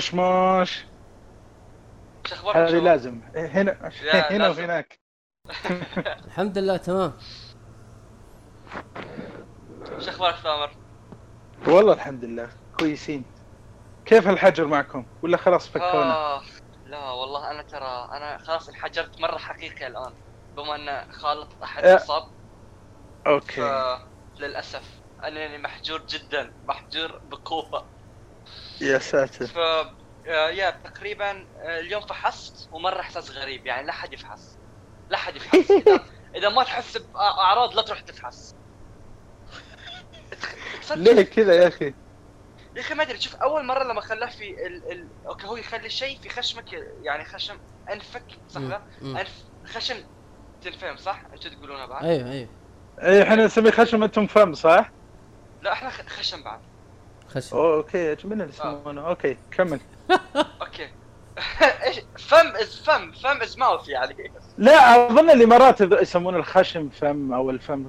مش مش شو أخباركم هذه؟ لازم. هنا لا، هنا لازم. وهناك الحمد لله تمام. شو أخبارك سامر؟ والله الحمد لله كويسين. كيف الحجر معكم؟ ولا خلاص فكونا؟ آه لا والله أنا ترى أنا خلاص انحجرت مرة حقيقي الآن بما أن خالط أحد أه. أصاب أوكي. فللأسف أنني محجور جدا محجور بقوة. يا ساتر. ف آه، يا تقريبا آه، اليوم فحصت ومره احساس غريب يعني لا حد يفحص. لا حد يفحص. إذا, إذا ما تحس باعراض لا تروح تفحص. ليه كذا يا أخي؟ يا أخي ما أدري شوف أول مرة لما خلاه في ال... ال... أوكي هو يخلي شيء في خشمك يعني خشم أنفك صح لا؟ أنف خشم تنفهم صح؟ أنتوا تقولونها بعد؟ أيوه أيوه. اي إحنا نسميه خشم أنتم فم صح؟ لا إحنا خ- خشم بعد. خشم أوه، okay أجمل يسمونه okay كمل. okay. إيش؟ فم is فم. فم is mouth يعني. لا أظن الامارات يسمون الخشم فم أو الفم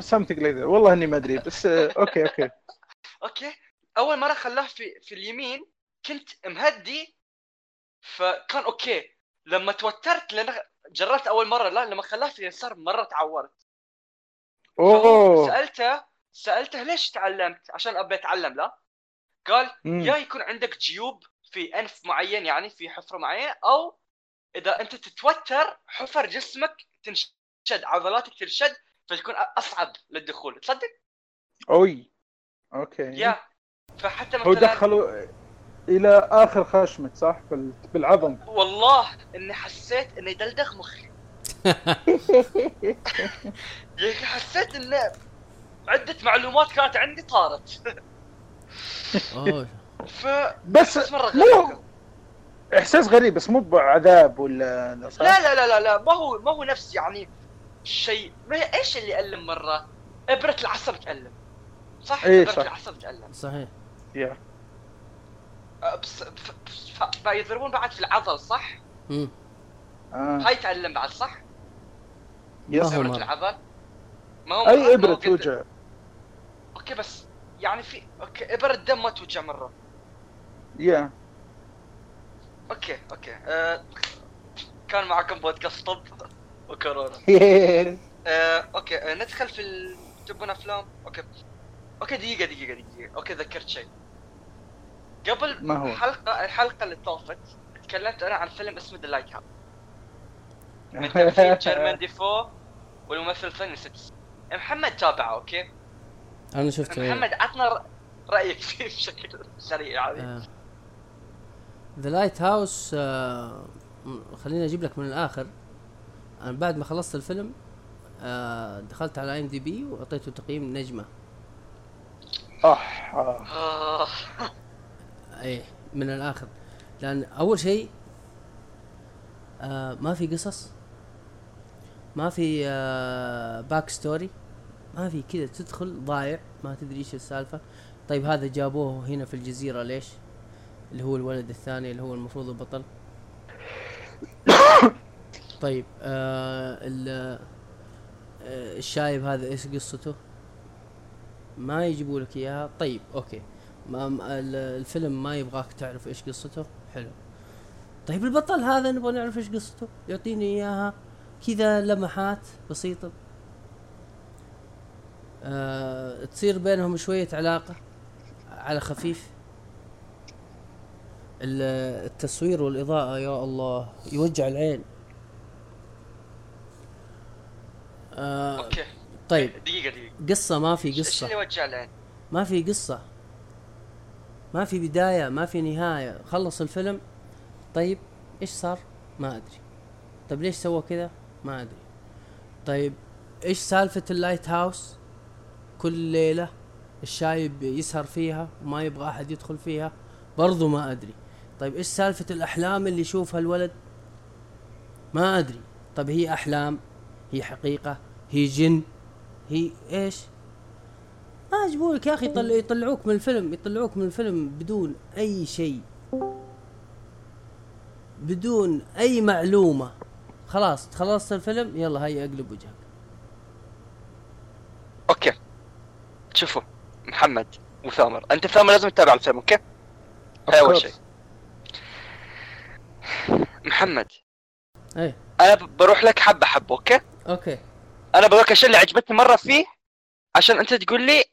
something like والله إني ما أدري بس آه، okay okay. okay. أول مرة خلاه في في اليمين كنت مهدي فكان okay. لما توترت لأن جربت أول مرة لا لما خلاه في اليسار مرة تعورت. أوه. سالته سألته ليش تعلمت؟ عشان أبي أتعلم لا؟ قال مم. يا يكون عندك جيوب في أنف معين يعني في حفرة معينة أو إذا أنت تتوتر حفر جسمك تنشد عضلاتك تنشد فتكون أصعب للدخول. تصدق؟ أوي. أوكي. يا. فحتى هو مثلا دخلوا إلى آخر خشمك صح؟ بال- بالعظم والله إني حسيت إني دلدغ مخي. يا أخي حسيت ان عدة معلومات كانت عندي طارت أوه ف بس مو غريب إحساس غريب بس مو بعذاب ولا لا؟ لا لا لا لا لا ما هو ما هو نفس يعني شيء ما هي إيش اللي يألم مرة؟ إبرة العصب تألم صح؟ إيه، إبرة صح. العصب تألم صحيح يا أه، بس فيضربون بعد في العضل صح؟ مم. آه. هاي تعلم بعد صح؟ yes إبرة. العضل ما هو أي إبرة توجع okay بس يعني في okay ابره الدم ما توجع مرة. yeah okay okay. أه... كان معكم بودكاست طب وكورونا. أه... okay أه... ندخل في ال... تبون أفلام؟ okay. okay دقيقة دقيقة دقيقة. okay ذكرت شيء. قبل ما هو؟ حلقة الحلقة اللي طافت تكلمت أنا عن فيلم اسمه The Lighthouse من تمثيل Dafoe والممثل الثاني اسمه. محمد تابعه okay؟ أنا شفته محمد عطنا رأيك فيه بشكل سريع يعني The Lighthouse خليني أجيب لك من الآخر. أنا بعد ما خلصت الفيلم آه دخلت على IMDb وأعطيته تقييم نجمة. اح آه. آه. إيه من الآخر. لأن أول شيء آه ما في قصص ما في آه back story ما في كذا تدخل ضايع ما تدري إيش السالفة. طيب هذا جابوه هنا في الجزيرة ليش؟ اللي هو الولد الثاني اللي هو المفروض البطل. طيب آه ال- آه، الشايب هذا إيش قصته؟ ما يجيبوا لك إياها. طيب أوكي. ما ما- ال- الفيلم ما يبغاك تعرف إيش قصته. حلو. طيب البطل هذا نبغى نعرف إيش قصته؟ يعطيني إياها. كذا لمحات بسيطة. آه تصير بينهم شوية علاقة على خفيف. ال- التصوير والإضاءة يا الله يوجع العين. آه okay. طيب. دقيقة دقيقة. قصة ما في إيش قصة. اللي وجع العين؟ ما في قصة. ما في بداية ما في نهاية. خلص الفيلم. طيب إيش صار؟ ما أدري. طيب ليش سوى كذا؟ ما أدري. طيب إيش سالفة ال lighthouse كل ليلة الشايب يسهر فيها وما يبغى أحد يدخل فيها برضو ما أدري. طيب إيش سالفة الأحلام اللي يشوفها الولد؟ ما أدري. طيب هي أحلام هي حقيقة هي جن هي إيش؟ ما يجيبوا لك يا أخي يطلع يطلعوك من الفيلم يطلعوك من الفيلم بدون أي شيء. بدون أي معلومة. خلاص خلصت الفيلم؟ يلا هيا أقلب وجهك. okay. شوفوا محمد وثامر. أنت ثامر لازم تتابع الفيلم okay؟ هاي أول شيء. محمد. إيه. أنا بروح لك حبة حبة okay؟ okay. أنا بقول لك الاشياء اللي عجبتني مرة فيه عشان أنت تقول لي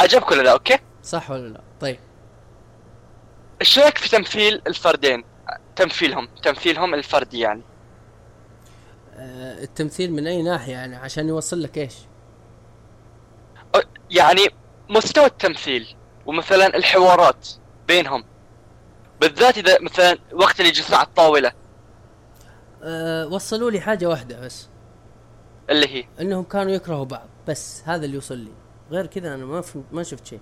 عجبك ولا لا okay؟ صح ولا لا؟ طيب. إيش رأيك في تمثيل الفردين؟ تمثيلهم تمثيلهم الفردي يعني. آه التمثيل من أي ناحية يعني؟ عشان يوصل لك إيش؟ يعني مستوى التمثيل ومثلا الحوارات بينهم. بالذات إذا مثلا وقت اللي يجلسون على الطاولة. آه وصلوا لي حاجة واحدة بس. اللي هي؟ إنهم كانوا يكرهوا بعض بس هذا اللي وصل لي. غير كذا أنا ما فهمت ما شفت شيء.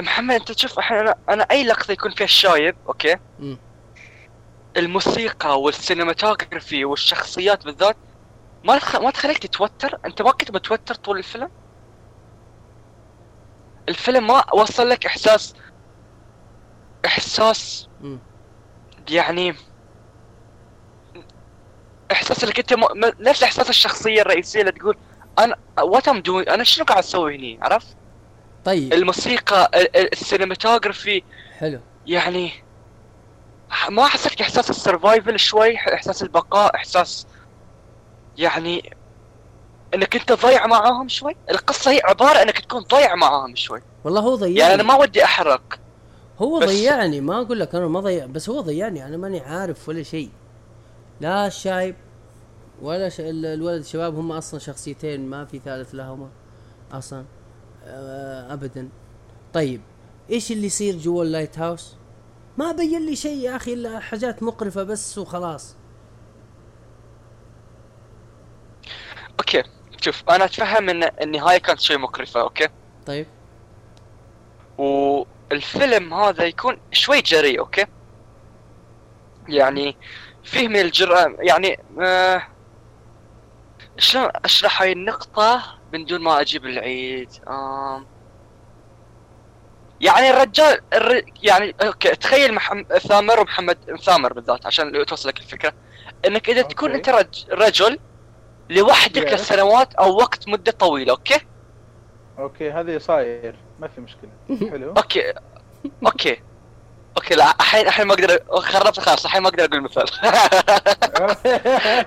محمد أنت تشوف أحيانا أنا أي لقطة يكون فيها الشايب okay؟ امم الموسيقى وال cinematography والشخصيات بالذات ما تخ... ما تخليك تتوتر؟ أنت ما كنت متوتر طول الفيلم؟ الفيلم ما وصل لك إحساس إحساس يعني إحساس إنك أنت م... نفس إحساس الشخصية الرئيسية اللي تقول أنا what am doing أنا شنو قاعد أسوي هني؟ عرفت؟ طيب. الموسيقى ال- ال- ال cinematography حلو. يعني ما حسيت إحساس السرفايفل شوي إحساس البقاء إحساس يعني انك انت ضيع معاهم شوي؟ القصة هي عبارة انك تكون ضيع معاهم شوي. والله هو ضيعني. يعني أنا ما ودي أحرق. هو ضيعني ما أقول لك أنا ما ضيع بس هو ضيعني أنا ماني عارف ولا شيء. لا الشايب ولا ش... ال- الولد الشباب هم أصلا شخصيتين ما في ثالث لهما أصلا آه ابدا. طيب إيش اللي يصير جوا ال lighthouse؟ ما بين لي شيء يا أخي إلا حاجات مقرفة بس وخلاص. okay. شوف أنا أتفهم إن النهاية كانت شيء مقرفة okay؟ طيب. والفيلم هذا يكون شوي جريء okay؟ يعني فيه من الجرأة يعني آه شلون أشرح هاي النقطة من دون ما أجيب العيد؟ آم يعني الرجال الر... يعني okay تخيل محمد ثامر ومحمد ثامر بالذات عشان توصلك الفكرة إنك إذا تكون. أنت رج... رجل لوحدك Yes. لسنوات أو وقت مدة طويلة okay؟ okay هذه صاير. ما في مشكلة. حلو. okay. okay. okay لا الحين الحين ما أقدر خربت خلاص الحين ما أقدر أقول مثال.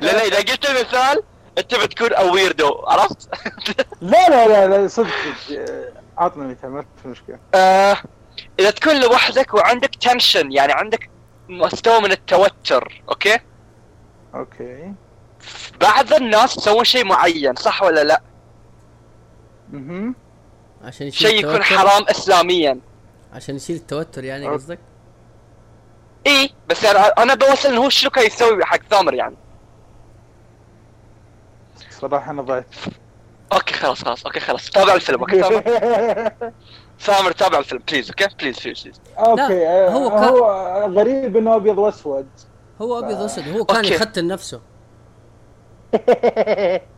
لا لا إذا قلت المثال أنت بتكون weirdo عرفت؟ لا لا لا لا صدق. صدق. عطنا مثال ما في مشكلة. آه إذا تكون لوحدك وعندك tension يعني عندك مستوى من التوتر okay؟ okay. بعض الناس يسوون شيء معين صح ولا لا؟ أها عشان يشيل شيء يكون التوتر- حرام اسلاميا. عشان يشيل التوتر يعني okay. قصدك؟ إي بس يعني أنا بوصل إنه هو شنو كان يسوي حق ثامر يعني. صراحة أنا ضعت okay خلاص خلاص okay خلاص. تابع الفيلم okay ثامر ثامر تابع الفيلم please okay؟ please please please okay آه، هو هو, كان- هو غريب إنه أبيض وأسود. هو أبيض اسود هو كان. يختن نفسه.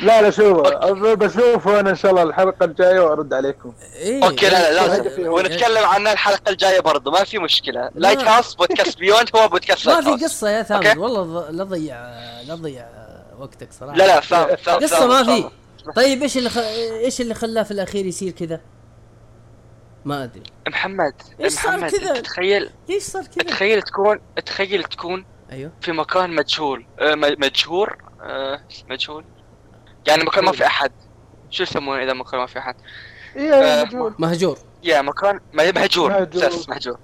لا لا شوفوا بشوفه أنا إن شاء الله الحلقة الجاية وأرد عليكم. إيه. okay لا لا لازم ونتكلم عنها الحلقة الجاية برضه ما في مشكلة. Lighthouse podcast beyond هو بودكاست ما في قصة يا ثامر okay. والله لا تضيع لا تضيع وقتك صراحة. لا لا فاهم قصة ما في. طيب إيش اللي خ... إيش اللي خلاه في الأخير يصير كذا؟ ما أدري. محمد إيش صار كذا؟ تخيل ليش صار كذا؟ تخيل تكون تخيل تكون أيوه. في مكان مجهول. آه، م- مجهور. آه، مجهول. يعني مكان ما في أحد. شو يسمونه إذا مكان ما في أحد؟ إيه آه، مجهول. مهجور. يا مكان مهجور. مهجور. بس مهجور.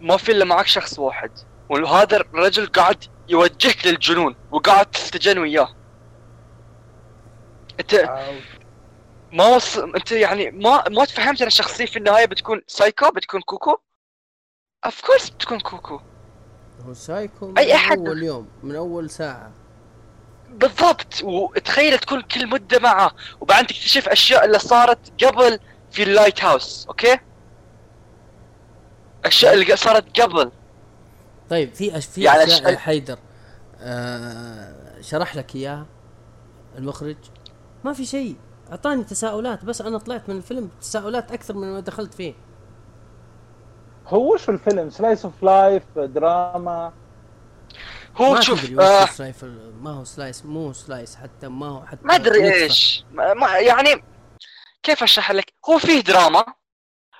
ما في إلا معك شخص واحد. وهذا الرجل قاعد يوجهك للجنون وقاعد تستجن وياه. أنت ما وص... أنت يعني ما ما تفهمت أن الشخصيه في النهاية بتكون psycho بتكون cuckoo؟ of course بتكون cuckoo. هو سايكو من أي أحد. أول يوم من أول ساعة. بالضبط وتخيل تكون كل مدة معه وبعدين تكتشف أشياء اللي صارت قبل في ال Lighthouse okay؟ أشياء اللي صارت قبل. طيب في أش... في يعني أشياء أش- حيدر. آه... شرح لك إياها المخرج؟ ما في شيء. أعطاني تساؤلات بس أنا طلعت من الفيلم تساؤلات أكثر من ما دخلت فيه. هو وش الفيلم؟ slice of life drama؟ هو ما شوف آه slice ما هو slice مو slice حتى ما هو حتى ما أدري. إيش. ما يعني كيف أشرح لك؟ هو فيه دراما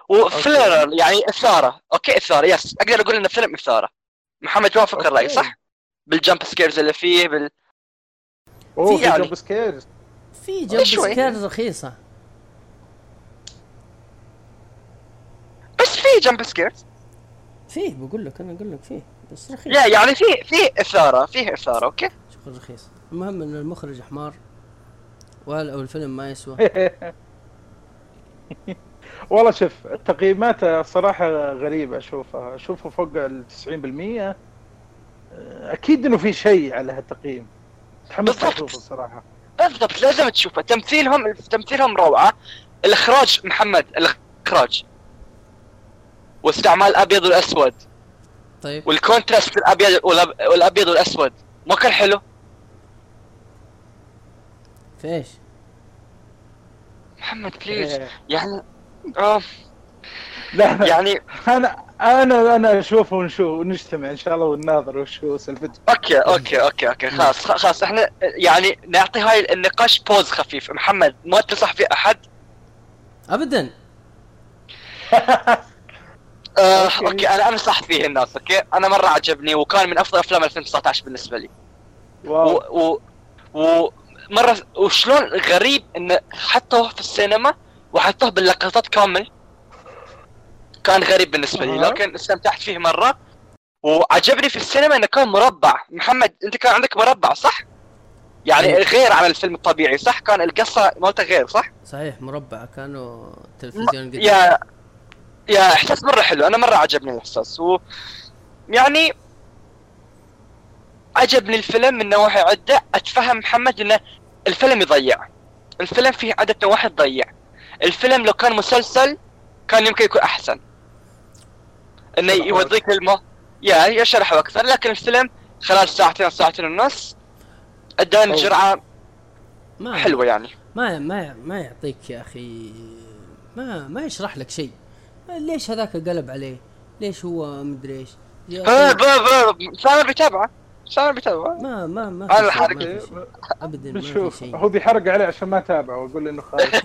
و thriller يعني إثارة. okay إثارة yes أقدر أقول انه فيلم إثارة. محمد توافق الراي. صح؟ بال jump scares اللي فيه بال أوه في يعني. jump scares. في jump شوي. scare رخيصة. فيه jump scares فيه بقول لك أنا أقول لك فيه بس رخيص. يا يعني فيه فيه إثارة فيه إثارة okay؟ شغل رخيص. المهم إن المخرج حمار ولا أو الفيلم ما يسوى. والله شوف التقييمات صراحة غريبة أشوفها. أشوفه فوق ال 90% أكيد إنه في شيء على هالتقييم. تحمست بالضبط. أشوفه الصراحة بالضبط لازم تشوفه. تمثيلهم تمثيلهم روعة. الإخراج محمد الإخراج. واستعمال الابيض والأسود. طيب. وال contrast الأبيض والأبيض والأسود. ما كان حلو؟ في إيش؟ محمد please إيه. يعني آه. لا يعني أنا أنا أنا أشوفه ونشوف ونجتمع إن شاء الله ونناظر وش هو سالفته okay okay okay. okay خلاص خلاص. إحنا يعني نعطي هاي النقاش pause خفيف. محمد ما تنصح في أحد؟ ابدا. آه okay. okay أنا انصح فيه الناس okay أنا مرة عجبني وكان من أفضل أفلام 2019 بالنسبة لي و wow و و مرة وشلون غريب انه حطوه في السينما وحطوه باللقطات كامل كان غريب بالنسبة لي. لكن استمتعت فيه مرة وعجبني في السينما إنه كان مربع محمد أنت كان عندك مربع صح؟ يعني أيوة. غير عن الفيلم الطبيعي صح؟ كان القصة مالته غير صح؟ صحيح مربع كانوا تلفزيون قديم يا يا إحساس مرة حلو. أنا مرة عجبني الإحساس. و يعني عجبني الفيلم من نواحي عدة. أتفهم محمد إنه الفيلم يضيع. الفيلم فيه عده نواحي تضيع الفيلم لو كان مسلسل كان يمكن يكون أحسن. إنه شرحوا يوديك المو يا يشرحه أكثر. لكن الفيلم خلال ساعتين ساعتين ونص اداني. جرعة ما حلوة يعني. ما ما ما يعطيك يا أخي ما ما يشرح لك شيء. ليش هذاك قلب عليه؟ ليش هو مدري إيش؟ ب- سامر بيتابعه. سامر بيتابعه. ما ما ما في شيء. ابدا ما في بنشوف شيء. هو بيحرق عليه عشان ما تابع واقول له انه خايف.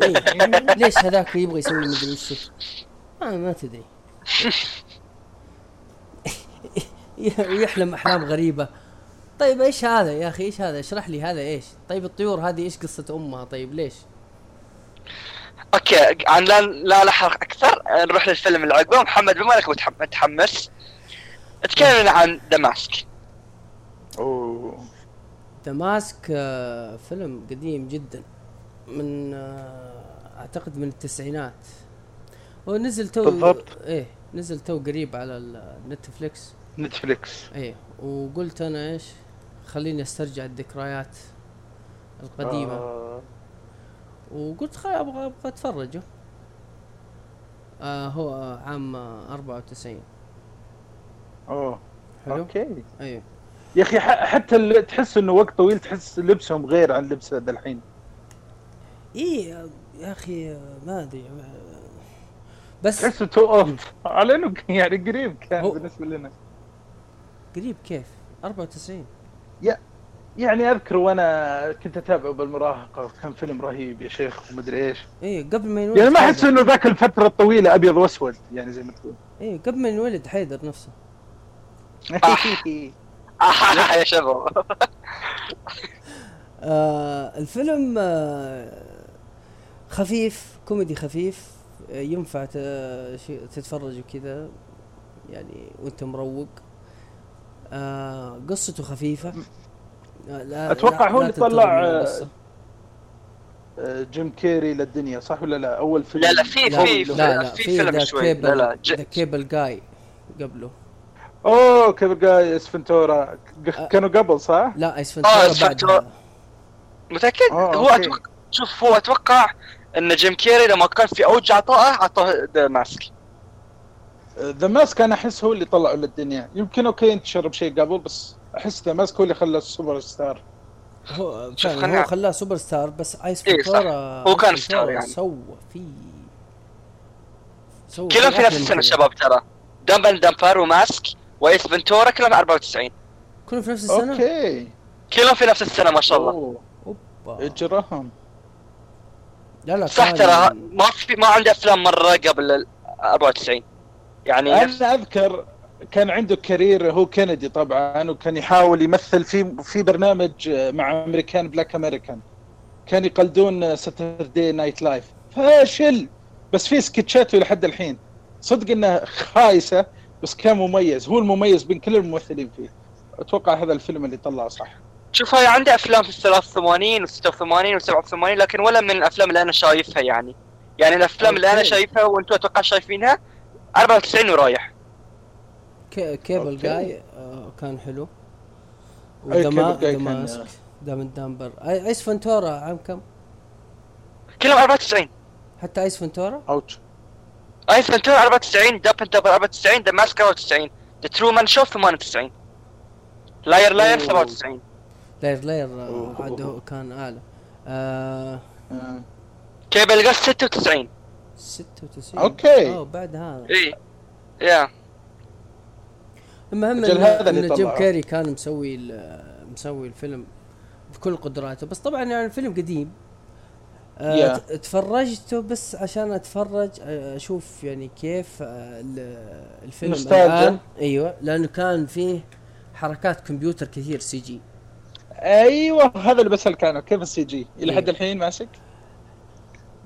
ليش هذاك يبغى يسوي مدري وش ما ما تدري. ويحلم أحلام غريبة. طيب إيش هذا يا أخي؟ إيش هذا؟ اشرح لي هذا إيش؟ طيب الطيور هذه إيش قصة أمها؟ طيب ليش؟ okay عن لا لا نحرق أكثر نروح للفيلم اللي عقبه محمد بما إنك متحم- متحمس تكلمنا عن The Mask أوه. The Mask آه، فيلم قديم جدا من آه، أعتقد من التسعينات. هو نزل تو بالضبط. إيه نزل تو قريب على ال Netflix Netflix. إيه وقلت أنا إيش خليني أسترجع الذكريات القديمة. آه. وقلت خلاص أبغى أبغى أتفرجه. آه هو عام آه، 94 أوه حلو؟ okay. أيوه. يا أخي حتى اللي تحس إنه وقت طويل تحس لبسهم غير عن لبس ذا الحين. آه، يا أخي ما أدري. بس تحسه تو اولد على إنه يعني قريب كان هو- بالنسبة لنا. قريب كيف؟ 94 يعني أذكر وأنا كنت أتابعه بالمراهقة وكان فيلم رهيب يا شيخ ومدري إيش. إيه قبل ما ينولد يعني ما حيدر. احس إنه ذاك الفترة الطويلة أبيض وأسود يعني زي ما تقول. إيه قبل ما ينولد حيدر نفسه. آه. يا شباب. آه الفيلم آه خفيف كوميدي خفيف آه ينفع تتفرج وكذا يعني وأنت مروق. آه قصته لا أتوقع هو اللي طلع، من آه،. آه، جيم كيري للدنيا صح ولا لا أول فيلم لا لا في في لا لا في في فيلم شوي كيبل لا لا كيبل جاي قبله أوه كيف جاي اسفنتورا آه. كانوا قبل صح؟ لا Ace آه، Ventura Ace Ventura. بعدها متاكد هو. أتوقع شوف هو أتوقع إن جيم كيري لما كان في أوج عطائه عطاه The Mask The Mask أنا أحس هو اللي طلعه للدنيا يمكن okay انتشر بشيء قبل بس أحس Mask هو اللي خلى السوبر ستار هو فعلا هو خلاه سوبر ستار بس Ace إيه Ventura هو كان star يعني. سوى فيه. سوى كلهم في نفس السنة الشباب ترى. Dumb and Dumber و Mask و Ace Ventura كلهم 94 كلهم في نفس السنة؟ okay. كلهم في نفس السنة ما شاء الله. أوبا. اجرهم لا لا صح ترى ما في ما عنده أفلام مرة قبل 94 يعني أنا أذكر كان عنده career هو كندي طبعا وكان يحاول يمثل في في برنامج مع American Black American كان يقلدون Saturday Night Live فاشل. بس في سكتشاته لحد الحين. صدق إنه خايسة بس كان مميز. هو المميز بين كل الممثلين فيه. أتوقع هذا الفيلم اللي طلعه صح. شوف هاي عنده أفلام في ال 83 و 86 و 87 لكن ولا من الأفلام اللي أنا شايفها يعني. يعني الأفلام اللي أنا شايفها وأنتم أتوقع شايفينها 94 ورايح. كيبل جاي آه كان حلو. ودما دماسك Dumb Dumber Ace Ventura عام كم؟ كلهم 94 حتى Ace Ventura؟ ouch Ace Ventura 94 Dumb Dumber 94 The Mask 94 The Truman Show 98 Liar Liar 97 Liar Liar عاد كان أعلى. آه Cable Guy 96 96 okay. أوه بعد هذا. اي yeah المهم ان جيم كاري كان مسوي مسوي الفيلم بكل قدراته. بس طبعا يعني الفيلم قديم. آه yeah. تفرجته بس عشان أتفرج آه، أشوف يعني كيف آه الفيلم الآن. أيوه لأنه كان فيه حركات كمبيوتر كثير CG. أيوه هذا اللي بسالك عنه كيف ال CG؟ إلى أيوة. حد الحين Mask؟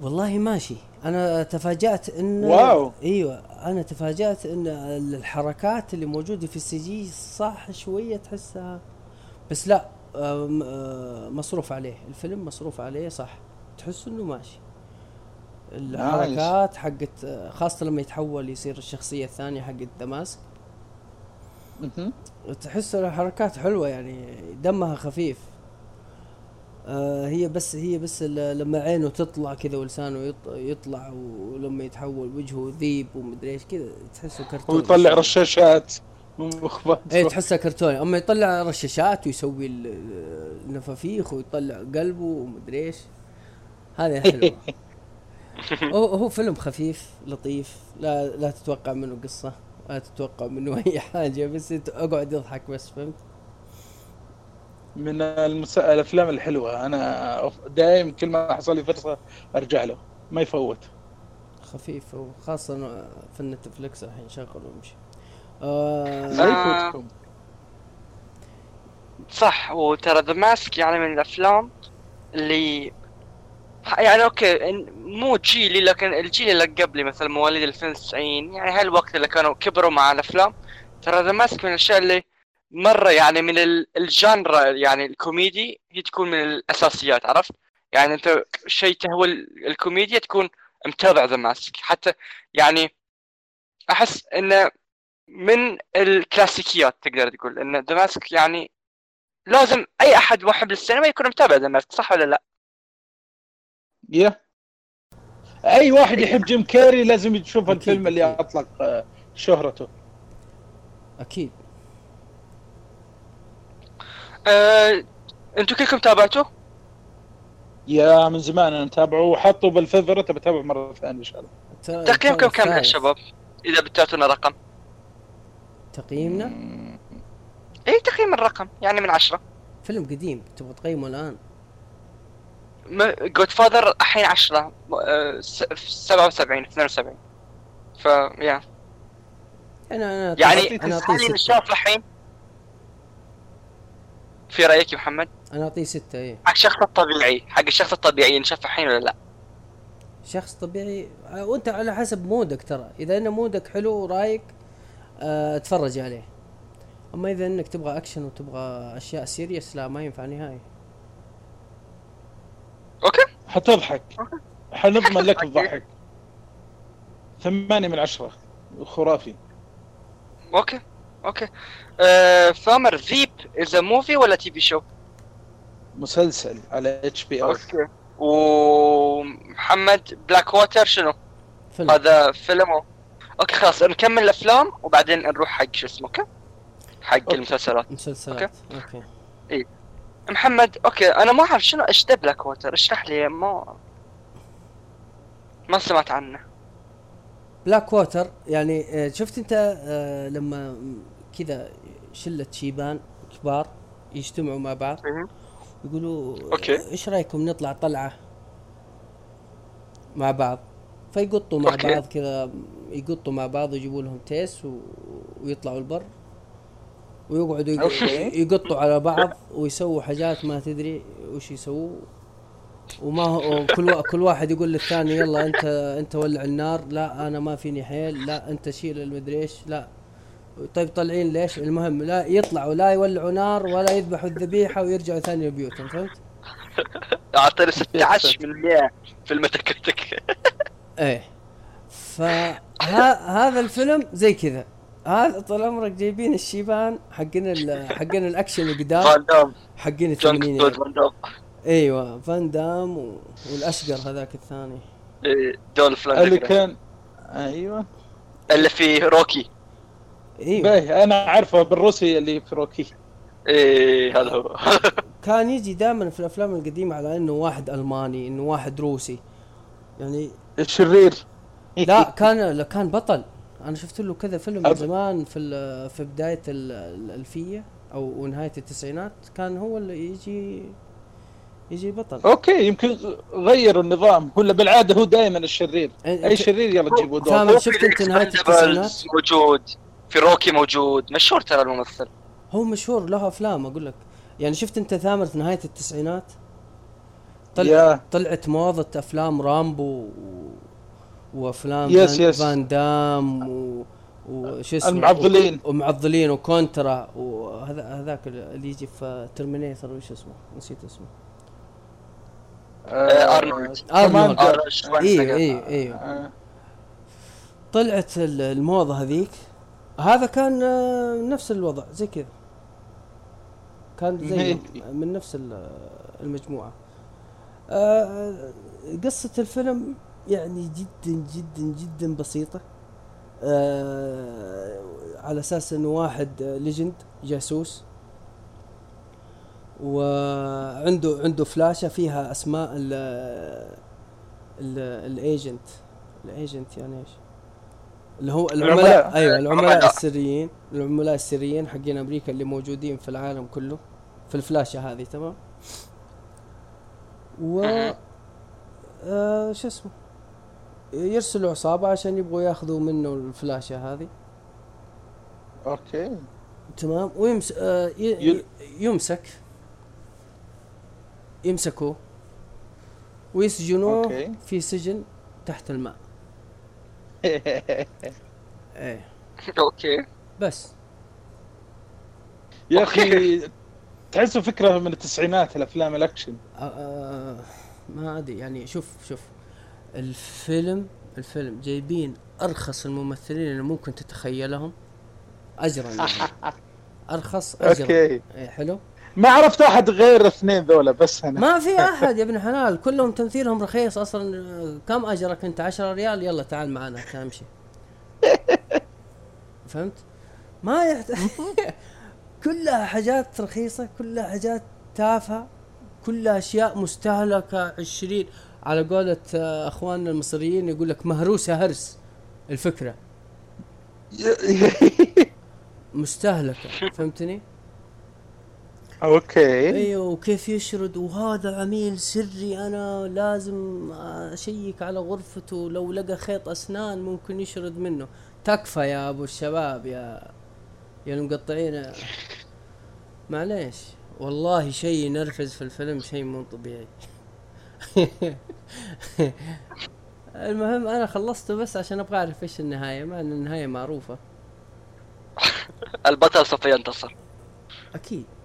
والله ماشي. أنا تفاجأت إن wow. إيوه أنا تفاجأت إن الحركات اللي موجودة في السي جي صح شوية تحسها بس لا آه، مصروف عليه. الفيلم مصروف عليه صح. تحس إنه ماشي. الحركات حقت خاصة لما يتحول يصير الشخصية الثانية حقت دماسك. تحس الحركات حلوة يعني دمها خفيف. آه هي بس هي بس لما عينه تطلع كذا ولسانه يطلع ولما يتحول وجهه ذيب ومدري إيش كذا تحسه كرتون. ويطلع رشاشات. اي تحسه كرتوني أما يطلع رشاشات ويسوي النفافيخ ويطلع قلبه ومدري إيش. هذا حلو هو هو فيلم خفيف لطيف. لا لا تتوقع منه قصة لا تتوقع منه أي حاجة بس أقعد اضحك بس فهمت؟ من المس... الأفلام الحلوة. أنا دائم كل ما حصل لي فرصة أرجع له. ما يفوت. خفيف وخاصة في النتفلكس الحين شغل ويمشي آه... آه... صح وترى The Mask يعني من الأفلام اللي يعني okay مو جيلي لكن الجيل اللي قبلي مثلا مواليد 2090 يعني هالوقت اللي كانوا كبروا مع الأفلام ترى The Mask من الأشياء اللي مرة يعني من ال genre يعني الكوميدي هي تكون من الأساسيات عرفت؟ يعني أنت شيء تهوى الكوميديا تكون متابع The Mask حتى يعني أحس إنه من الكلاسيكيات تقدر تقول إن The Mask يعني لازم أي أحد محب للسينما يكون متابع The Mask صح ولا لا؟ yeah yeah. أي واحد يحب جيم كاري لازم يشوف الفيلم اللي اطلق آه، شهرته أكيد أه... أنتوا كلكم تابعتوه؟ يا من زمان أنا متابعه وحطه بالفيفورت بتابعه مرة ثانية إن شاء الله. تقييمكم كم يا شباب؟ إذا بتعطونا رقم. تقييمنا؟ اي تقييم الرقم يعني من عشرة. فيلم قديم تبغى تقيمه الآن؟ جود فاذر الحين 10 77 72 ف يا أنا أنا يعني أنا أعطيه شاف الحين في رأيك يا محمد؟ أنا أعطيه ستة إيه. حق الشخص الطبيعي حق الشخص الطبيعي نشوف الحين ولا لا؟ شخص طبيعي آه، وأنت على حسب mood ك ترى. إذا إن mood ك حلو ورايق آه تفرج عليه. أما إذا إنك تبغى أكشن وتبغى أشياء serious لا ما ينفع نهائي. okay. حتضحك. حنضمن لك الضحك. ثمانية من عشرة. خرافي. okay okay. آه ثامر ذيب is movie ولا TV show؟ مسلسل على HBO okay ومحمد Black Water شنو؟ فيلم. هذا فيلم okay خلاص نكمل الأفلام وبعدين نروح حق شو اسمه okay؟ حق okay. المسلسلات مسلسلات okay, okay. اي محمد okay أنا ما أعرف شنو إيش Black Water اشرح لي ما ما سمعت عنه Black Water يعني آه، شفت أنت آه، لما كذا شلة شيبان كبار يجتمعوا مع بعض. يقولوا okay. إيش رأيكم نطلع طلعة مع بعض؟ فيقطوا مع okay. بعض كذا يقطوا مع بعض ويجيبوا لهم تيس و... ويطلعوا البر. ويقعدوا يق-. يقطوا على بعض ويسووا حاجات ما تدري وش يسووا. وما هو كل وا... كل واحد يقول للثاني يلا أنت أنت ولع النار. لا أنا ما فيني حيل. لا أنت شيل المدري إيش. لا طيب طالعين ليش؟ المهم لا يطلعوا لا يولعوا نار ولا يذبحوا الذبيحة ويرجعوا ثاني لبيوتهم فهمت؟ أعطيني 16 من 100 في المتكتك إيه. فهذا الفيلم زي كذا. هذا طول عمرك جايبين الشيبان حقين ال- حقين الأكشن القدام فان دام حقين دام أيوه فان دام و... والأشقر هذاك الثاني. إيه، دولف اللي لاندجرين. كان أيوه. اللي في روكي. إيوه. باهي أنا عارفه بالروسي اللي في روكي إيه هذا هو. كان يجي دائما في الأفلام القديمة على إنه واحد ألماني إنه واحد روسي. يعني الشرير. لا كان كان بطل. أنا شفت له كذا فيلم من زمان في ال- في بداية ال- الألفية أو نهاية التسعينات. كان هو اللي يجي يجي بطل. okay يمكن غيروا النظام. ولا بالعادة هو دائما الشرير. أي شرير يلا جيبوا دور. شفت أنت نهاية التسعينات؟ موجود. في روكي موجود مشهور ترى الممثل هو مشهور له أفلام أقول لك يعني شفت أنت ثامر في نهاية التسعينات طلع yeah. طلعت موضة أفلام رامبو و... وأفلام yes فان, yes. فان دام و... وش اسمه المعضلين. و... ومعضلين وكونترا وهذا هذاك اللي يجي في Terminator وش اسمه نسيت اسمه. ارنولد شوارزنيجر. أيوه أيوه أيوه. طلعت ال- الموضة هذيك هذا كان آه، نفس الوضع زي كذا. كان زي. من نفس ال- المجموعة. آه، قصة الفيلم يعني جدا جدا جدا بسيطة. آه، على أساس إنه واحد legend جاسوس. وعنده عنده فلاشة فيها أسماء ال ال ال agent ال agent يعني إيش؟ اللي هو العملاء العملاء. أيوه العملاء. السريين العملاء السريين حقين أمريكا اللي موجودين في العالم كله في الفلاشة هذه تمام و. آه شو اسمه يرسلوا عصابة عشان يبغوا ياخذوا منه الفلاشة هذه okay تمام ويمس آه ي... يمسك يمسكوه ويسجنوه okay. في سجن تحت الماء إيه. okay. بس. يا أخي تحسه فكرة من التسعينات الأفلام الأكشن. آه آه ما أدري يعني شوف شوف. الفيلم الفيلم جايبين أرخص الممثلين اللي ممكن تتخيلهم. أجرا يعني. أرخص أجرا. okay. إيه حلو؟ ما عرفت أحد غير الاثنين ذولا بس أنا ما في أحد يا ابن حلال كلهم تمثيلهم رخيص أصلا. كم أجرك أنت؟ 10 ريال؟ يلا تعال معنا عشان امشي. فهمت؟ ما يحتاج كلها حاجات رخيصة كلها حاجات تافهة كلها أشياء مستهلكة 20 على قولة آه، أخواننا المصريين يقول لك مهروسة هرس الفكرة. مستهلكة فهمتني؟ أوكي. إيوه وكيف يشرد. وهذا عميل سري أنا لازم أشيك على غرفته. لو لقى خيط أسنان ممكن يشرد منه. تكفى يا أبو الشباب يا يا المقطعين. معليش. والله شيء ينرفز في الفيلم شيء مو طبيعي. المهم أنا خلصته بس عشان أبغى أعرف إيش النهاية مع إن النهاية معروفة. البطل سوف ينتصر. أكيد.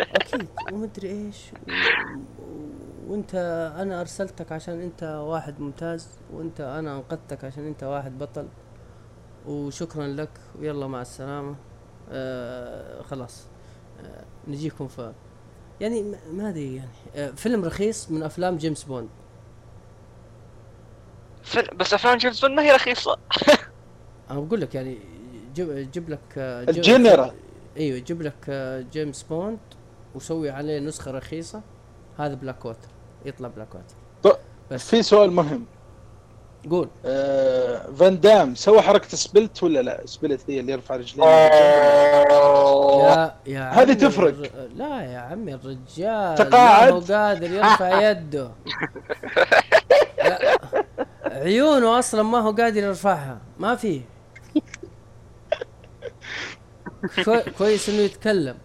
أكيد ومدري إيش. و... وأنت أنا أرسلتك عشان أنت واحد ممتاز وأنت أنا أنقذتك عشان أنت واحد بطل. وشكرا لك ويلا مع السلامة. آه خلاص. آه نجيكم في يعني ما- أدري يعني. آه فيلم رخيص من أفلام جيمس بوند. بس أفلام جيمس بوند ما هي رخيصة. أنا بقول لك يعني جيب, جيب لك آه، جيب- الجنرال. إيوه جيب لك آه، جيمس بوند وسوي عليه نسخة رخيصة. هذا Black Water يطلع Black Water طيب، بس. في سؤال مهم. قول. آه فان دام سوى حركة split ولا لا؟ split هي اللي يرفع رجليه يا يا هذه تفرق. الر- لا يا عمي الرجال تقاعد. ما هو قادر يرفع يده. لا. عيونه أصلا ما هو قادر يرفعها. ما في كوي- كويس إنه يتكلم.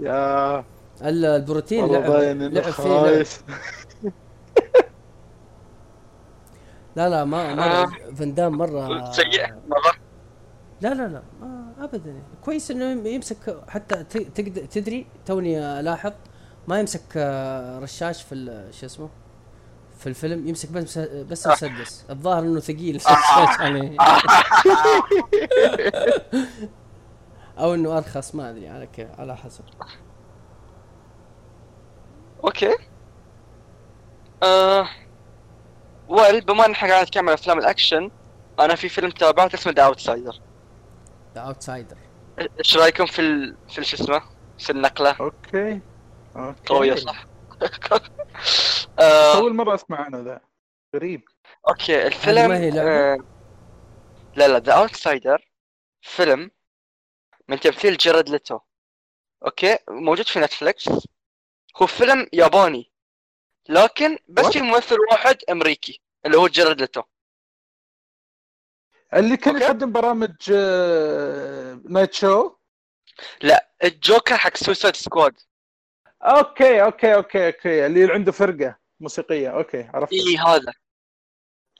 يا ال- البروتين لعب لعب فيه لعب. لا لا ما ما فان دام مره سيء مرة. لا لا لا ما ابدا. كويس إنه يمسك حتى ت- تقدر تدري توني ألاحظ ما يمسك آه، رشاش في ال- شو اسمه؟ في الفيلم يمسك بس بس مسدس. الظاهر إنه ثقيل. الرشاش عليه أو إنه أرخص ما أدري على كيف على حسب. okay. آه. well بما إن إحنا قاعد نتكلم عن أفلام الأكشن أنا في فيلم تابعته اسمه The Outsider The Outsider إيش رأيكم في ال... في ال- شو اسمه؟ في النقلة. okay. okay. قوية صح؟ آه أول مرة أسمع عنه ذا. غريب. okay الفيلم ما هي لعبة؟ آه لا لا The Outsider فيلم من تمثيل جيرد ليتو. okay موجود في Netflix هو فيلم ياباني لكن بس? في ممثل واحد أمريكي اللي هو جيرد ليتو. اللي كان okay. يقدم برامج آه، night show لا الجوكر حق Suicide Squad okay okay okay okay. اللي عنده فرقة موسيقية. أوكي عرفت. اي هذا.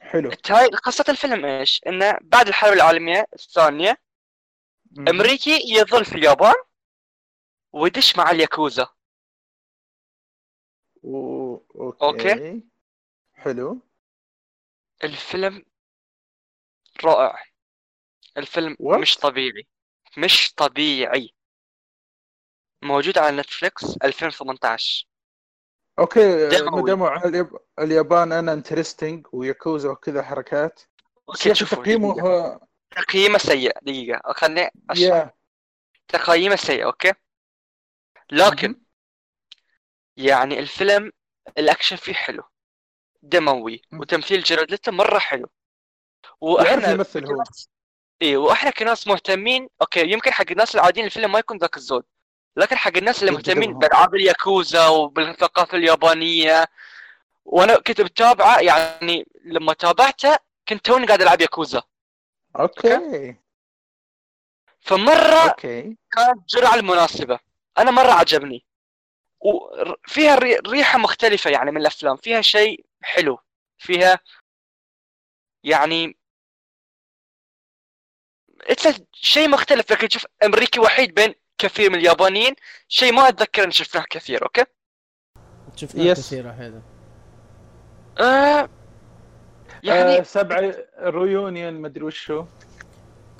حلو. قصة الفيلم إيش؟ إنه بعد الحرب العالمية الثانية مم. أمريكي يظل في اليابان ويدش مع الياكوزا. و... okay. okay. حلو. الفيلم رائع. الفيلم What? مش طبيعي. مش طبيعي. موجود على Netflix 2018 okay. ما دام على الياب... اليابان أنا interesting وياكوزا وكذا حركات. okay شوفوا تقييمه. تقييمه سيء دقيقة. خليني أشرح. يا تقييمه سيء okay؟ لكن يعني الفيلم الأكشن فيه حلو. دموي. مم. وتمثيل جيرارد ليتو مرة حلو. وإحنا يمثل هو. اي وإحنا كناس مهتمين. okay يمكن حق الناس العاديين الفيلم ما يكون ذاك الزود. لكن حق الناس اللي مهتمين. بألعاب الياكوزا وبالثقافة اليابانية وأنا كنت بتابعه يعني لما تابعته كنت توني قاعد ألعب ياكوزا. okay. فمرة okay. كانت جرعه المناسبة. أنا مرة عجبني. وفيها ري- ريحة مختلفة يعني من الأفلام. فيها شيء حلو. فيها يعني شيء مختلف. لكن تشوف أمريكي وحيد بين كثير من اليابانيين شيء ما أتذكر ان شفناه كثير أوكي شفناه Yes. كثير هذا آه يعني آه سبع ريونيون مدري وش هو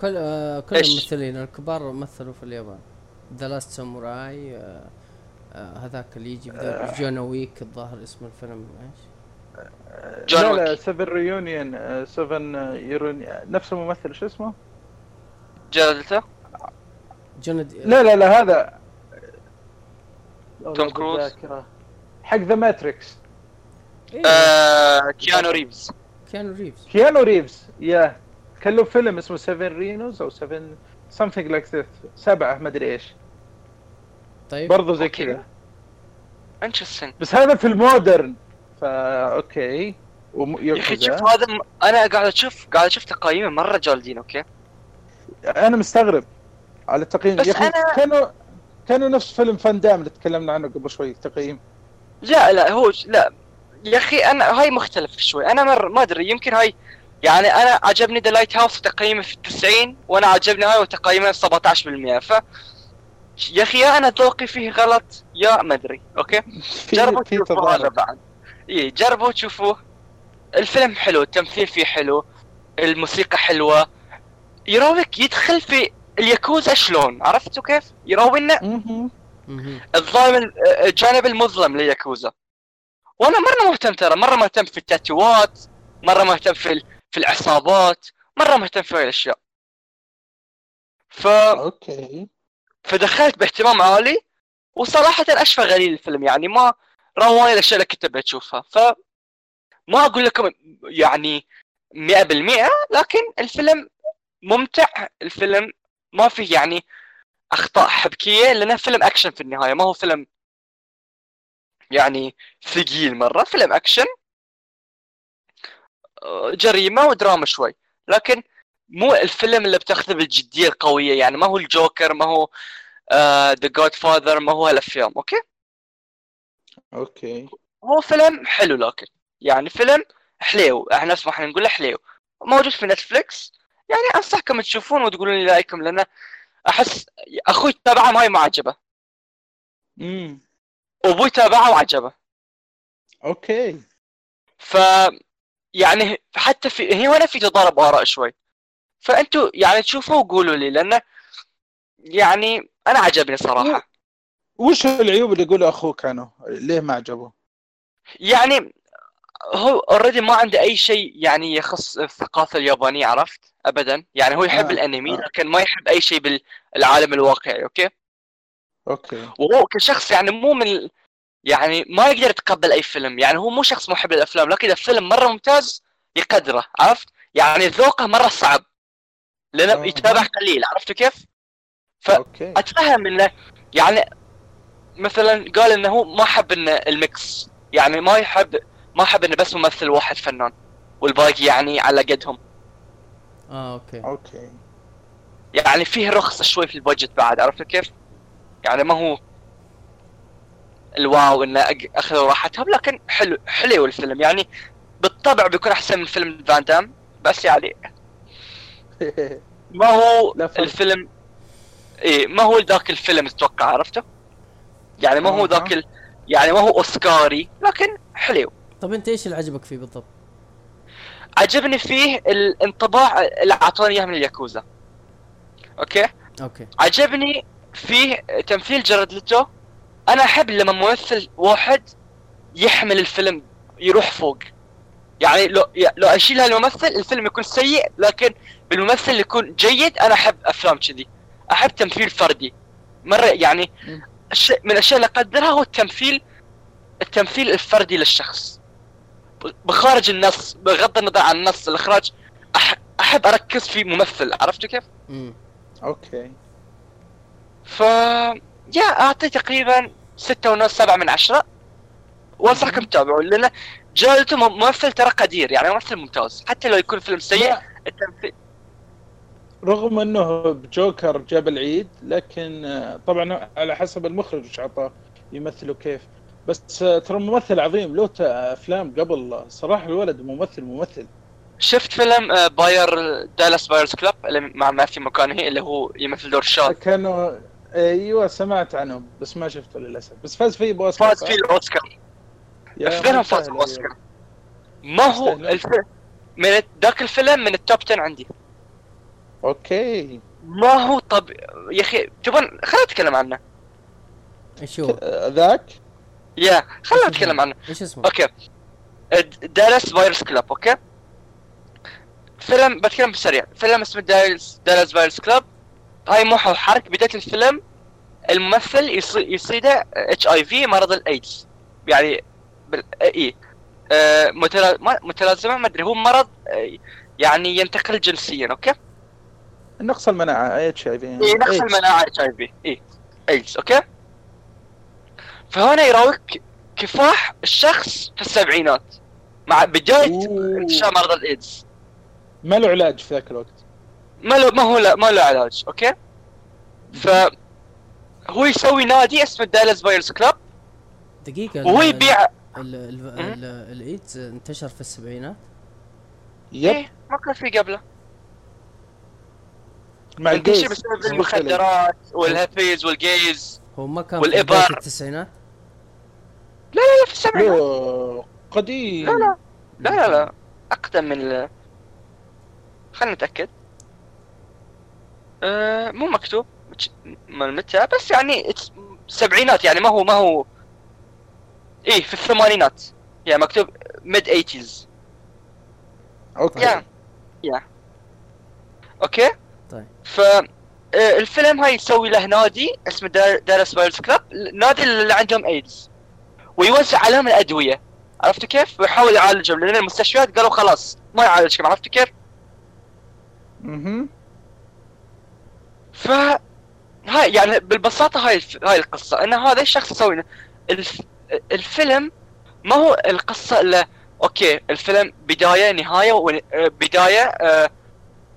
كل آه كل؟ الممثلين الكبار مثلوا في اليابان ذا لاست ساموراي آه آه هذاك اللي يجي في جون ويك الظاهر اسم الفيلم إيش؟ جون لا. 7 ريونيون 7 يورون نفس الممثل شو اسمه؟ جلدته جون دي... لا لا لا هذا توم كروز. حق ذا ماتريكس إيه. آه كيانو ريفز. كيانو ريفز. كيانو ريفز يا. كان له فيلم اسمه 7 Ronins أو 7 something like that سبعة ما أدري إيش. طيب برضو زي. كذا. interesting بس هذا في ال modern. فا okay. يا أخي شوف هذا م- أنا قاعد أشوف قاعد أشوف تقييمه مرة جالدين okay؟ أنا مستغرب. على التقييم. بس أنا- كانوا كانوا نفس فيلم فان دام اللي تكلمنا عنه قبل شوي تقييم لا لا هو لا. يا أخي أنا هاي مختلف شوي. أنا مر ما أدري يمكن هاي يعني أنا عجبني The Lighthouse تقييمه في 90 وأنا عجبني هاي وتقييمه 17% ف يا أخي يا أنا ذوقي فيه غلط يا ما أدري. أوكي؟ جربوا تشوفوا هذا بعد. اي جربوا تشوفوه. الفيلم حلو التمثيل فيه حلو الموسيقى حلوة. يراويك يدخل في الياكوزا شلون؟ عرفتوا كيف؟ يراوينا. الظالم الجانب المظلم لياكوزا وأنا مرة مهتم ترى مرة مهتم في التاتوات مرة مهتم في ال- في العصابات مرة مهتم في هاي الأشياء. ف أوكي. فدخلت باهتمام عالي وصراحة أشفى غليل الفيلم يعني ما رواية الأشياء اللي كنت بتشوفها ف ما أقول لكم يعني 100% لكن الفيلم ممتع الفيلم ما فيه يعني أخطاء حبكية لأنه فيلم أكشن في النهاية ما هو فيلم يعني ثقيل مرة فيلم أكشن جريمة ودراما شوي. لكن مو الفيلم اللي بتاخذه بالجدية القوية يعني ما هو الجوكر ما هو The Godfather ما هو هالأفلام أوكي؟ أوكي. هو فيلم حلو لكن يعني فيلم حليو إحنا نفس ما إحنا نقول حليو. موجود في نتفليكس يعني أنصحكم تشوفون وتقولون لي رأيكم لأن أحس أخوي تابعه ما هي معجبة. امم وابوي تابعه وعجبه أوكي. ف يعني حتى في هي هنا في تضارب آراء شوي. فأنتوا يعني تشوفوا وقولوا لي لأنه يعني أنا عجبني صراحة. وش العيوب اللي يقولوا أخوك عنه؟ ليه ما عجبه؟ يعني هو already ما عنده أي شيء يعني يخص الثقافة اليابانية عرفت؟ ابدا. يعني هو يحب آه. الأنمي آه. لكن ما يحب أي شيء بالعالم الواقعي أوكي؟ أوكي. وهو كشخص يعني مو من يعني ما يقدر يتقبل أي فيلم. يعني هو مو شخص محب للأفلام لكن إذا فيلم مرة ممتاز يقدره عرفت؟ يعني ذوقه مرة صعب لأنه آه. يتابع قليل عرفت كيف؟ ف- أوكي. أتفهم إنه يعني مثلا قال إنه هو ما حب إنه ال mix يعني ما يحب ما حب انه بس ممثل واحد فنان والباقي يعني على قدهم آه أوكي أوكي يعني فيه رخصة شوي في ال budget بعد عرفت كيف؟ يعني ما هو ال wow إنه اخذوا راحتهم لكن حلو حلو الفيلم يعني بالطبع بيكون أحسن من فيلم فان دام بس يعني ما هو. الفيلم إيه ما هو ذاك الفيلم تتوقع عرفته؟ يعني ما هو. ذاك ال... يعني ما هو أوسكاري لكن حلو طب انت إيش اللي عجبك فيه بالضبط؟ عجبني فيه الانطباع اللي اعطوني إياه من الياكوزا. أوكي؟ أوكي. عجبني فيه تمثيل جاريد ليتو. أنا أحب لما ممثل واحد يحمل الفيلم يروح فوق. يعني لو لو أشيل هالممثل الفيلم يكون سيء لكن بالممثل يكون جيد أنا أحب أفلام كذي. أحب تمثيل فردي. مرة يعني من الأشياء اللي أقدرها هو التمثيل التمثيل الفردي للشخص. بخارج النص بغض النظر عن النص الإخراج أح أحب أركز في ممثل عرفتوا كيف؟ امم أوكي. ف يا أعطي تقريبا ستة ونص سبعة من عشرة. وانصحكم تتابعوا لأن جاريد ليتو ممثل ترى قدير يعني ممثل ممتاز. حتى لو يكون فيلم سيء التمثيل رغم إنه بجوكر جاب العيد لكن آه، طبعا على حسب المخرج وش عطاه يمثله كيف. بس آه، ترى ممثل عظيم. له ت- أفلام قبل صراحة الولد ممثل ممثل. شفت فيلم آه، باير Dallas Buyers Club اللي مع ماثيو ماكونهي اللي هو يمثل دور شاذ. كانوا أيوه سمعت عنه بس ما شفته للأسف. بس فاز فيه بأوسكار فاز؟ فيه الأوسكار. مستاهل فازوا أيوة. بأوسكار. ما هو. الفيلم من ذاك الفيلم من ال top 10 عندي. أوكي. ما هو طب يا أخي تبون خلينا نتكلم عنه. إيش هو؟ آه، ذاك؟ يا خلينا إيش نتكلم؟ عنه. إيش اسمه؟ أوكي. Dallas Buyers Club أوكي؟ فيلم بتكلم بسريع. فيلم اسمه Dallas Dallas Buyers Club. هاي محو حرك بداية الفيلم الممثل يصي- يصيده اتش اي في مرض الايدز يعني بال اي آه، متلا... ما- متلازمة ما أدري. هو مرض يعني ينتقل جنسيا أوكي؟ نقص المناعة اتش اي في اي نقص المناعة اتش اي في اي ايدز أوكي؟ فهنا يراويك كفاح الشخص في السبعينات. مع بدايه. انتشار مرض الإيدز. ما له علاج في ذاك الوقت. ما له ما هو لا ما له علاج أوكي؟ ف هو يسوي نادي اسمه دالاس بايرز كلاب دقيقة وهو يبيع ال- ال- ال- الإيدز انتشر في السبعينات. يب. إيه ما كان في قبله. مع انتشر الجيز. بسبب المخدرات والهابيز والجيز. هو ما كان والإبر. في التسعينات؟ لا لا لا في السبعينات قديم. لا لا. لا لا لا. أقدم من ال... خلينا نتأكد. أه مو مكتوب. من متى؟ بس يعني it's سبعينات يعني ما هو ما هو. إيه في الثمانينات. يعني مكتوب mid 80s أوكي. yeah yeah أوكي؟ طيب. ف آه، الفيلم هاي يسوي له نادي اسمه Dallas Buyers Club النادي اللي عندهم ايدز ويوزع عليهم الأدوية عرفتوا كيف؟ ويحاول يعالجهم لأن المستشفيات قالوا خلاص ما يعالجكم عرفتوا كيف؟ أها ف هاي يعني بالبساطة هاي هاي القصة إن هذا الشخص يسوي الف... الفيلم ما هو القصة إلا أوكي الفيلم بداية نهاية و... بداية آه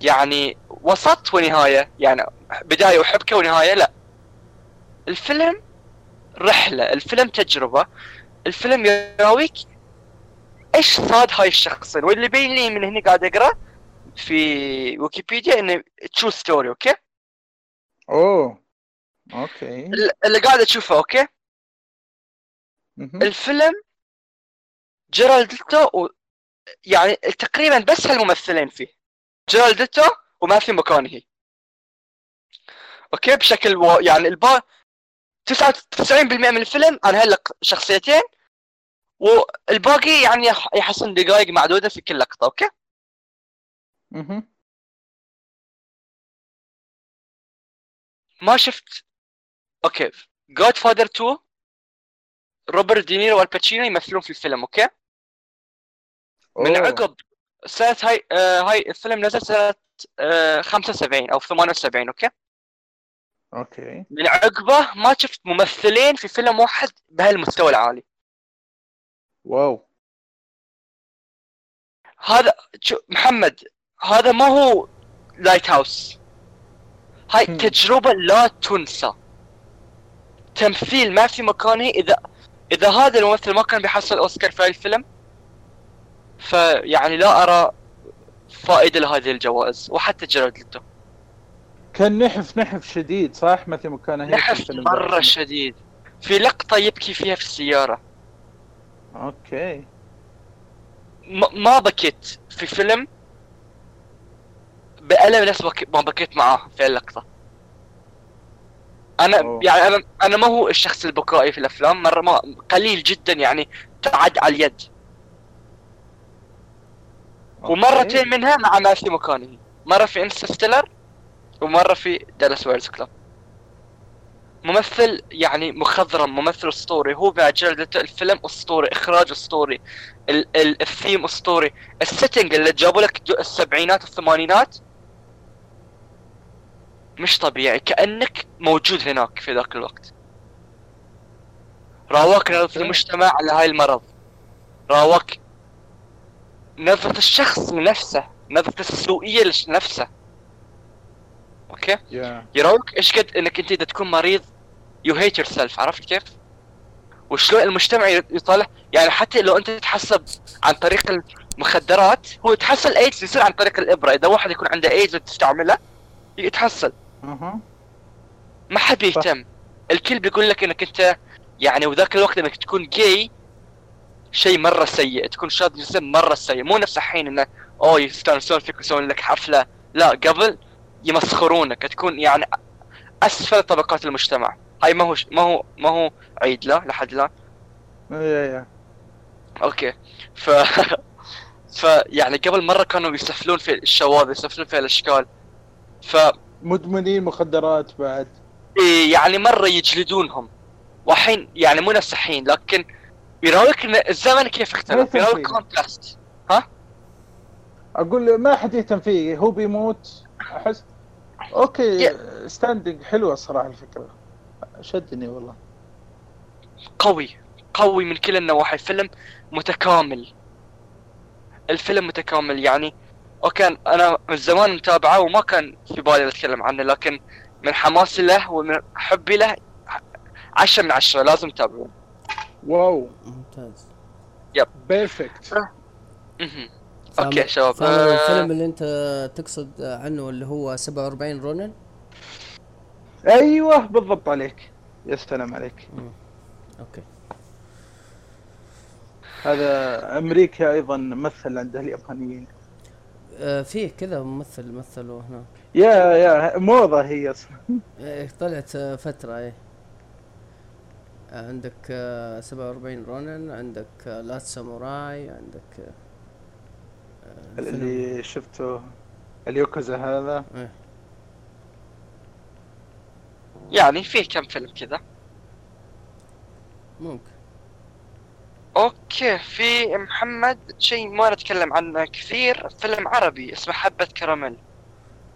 يعني وسط ونهاية يعني بداية وحبكة ونهاية لا الفيلم رحلة الفيلم تجربة. الفيلم يراويك إيش صاد هاي الشخصين؟ واللي بين لي من هنا قاعد أقرأ في ويكيبيديا إنه true story أوكي؟ أوه أوكي. اللي قاعد تشوفه أوكي؟ مهم. الفيلم جاريد ليتو و... يعني تقريبا بس هالممثلين فيه. جاريد ليتو وماثيو ماكونهي. okay؟ بشكل و... يعني البا 99% من الفيلم عن هالشخصيتين والباقي يعني يح- يحسن دقائق معدودة في كل لقطة okay مهم. ما شفت okay Godfather 2 روبرت دينيرو والباتشينو يمثلون في الفيلم okay من أوه. عقب سنة هاي آه هاي الفيلم نزل سنة آه 75 أو 78 okay okay. من عقبه ما شفت ممثلين في فيلم واحد بهالمستوى العالي. wow. هذا شو محمد هذا ما هو Lighthouse هاي هم. تجربة لا تنسى. تمثيل ماثيو ماكونهي إذا إذا هذا الممثل ما كان بيحصل أوسكار في الفيلم فيعني لا أرى فائدة لهذه الجوائز وحتى جاريد ليتو كان نحف نحف شديد صح؟ مثل ما كان هيك نحف. مرة شديد. في لقطة يبكي فيها في السيارة. okay. ما بكيت في فيلم بألم نفس ما بكيت معاه في اللقطة. أنا أوه. يعني أنا أنا ما هو الشخص البكائي في الأفلام مرة ما قليل جدا يعني تعد على اليد. okay. ومرتين منها مع ماثيو ماكونهي مرة في Interstellar ومرة في Dallas Buyers Club ممثل يعني مخضرم ممثل أسطوري. هو مع جلدته الفيلم أسطوري إخراج أسطوري ال- ال- الثيم أسطوري. ال setting اللي جابوا لك السبعينات والثمانينات مش طبيعي. كأنك موجود هناك في ذاك الوقت. راواك نظرة. المجتمع على هاي المرض. راواك نظرة الشخص لنفسه نظرة السوءية لنفسه okay؟ يا يراوك إيش قد إنك أنت إذا تكون مريض you hate yourself عرفت كيف؟ وشلون المجتمع يطالع؟ يعني حتى لو أنت تتحسب عن طريق المخدرات هو يتحصل ايدز يصير عن طريق الإبرة. إذا واحد يكون عنده ايدز وتستعملها يتحصل أها ما حد بيهتم الكل بيقول لك إنك أنت يعني وذاك الوقت إنك تكون جاي شيء مرة سيء. تكون شاب جسم مرة سيء. مو نفس الحين إنه اوه يستانسون فيك ويسوون لك حفلة. لا قبل يمسخرونك تكون يعني أسفل طبقات المجتمع. هاي ما هو ما هو ما هو عيد لا لحد الان yeah yeah okay. ف ف يعني قبل مرة كانوا يسفلون في الشواذ يسفلون في الأشكال. ف مدمنين مخدرات بعد. إيه يعني مرة يجلدونهم. والحين يعني مو نفس الحين لكن يراويك إن الزمن كيف اختلف؟ يراويك. contrast أقول ما حد يهتم فيه هو بيموت أحس؟ okay interesting حلوة الصراحه الفكرة. شدني والله. قوي قوي من كل النواحي. فيلم متكامل. الفيلم متكامل يعني. وكان أنا من زمان متابعه وما كان في بالي أتكلم عنه لكن من حماسي له ومن حبي له عشرة من عشرة لازم تتابعون. wow. ممتاز. perfect okay شباب آه، الفيلم اللي أنت تقصد عنه اللي هو 47 Ronin؟ أيوه بالضبط عليك. يا سلام عليك. أوكي. هذا أمريكا أيضا مثل عند اليابانيين. آه فيه كذا ممثل مثلوا هناك. يا يا موضة هي أصلا. إيه طلعت آه، فترة إيه. آه، عندك آه 47 رونن عندك لات ساموراي عندك اللي شفته اليوكوزا هذا. إيه. يعني فيه كم فيلم كذا. ممكن. okay في محمد شيء ما نتكلم عنه كثير فيلم عربي اسمه حبة كراميل.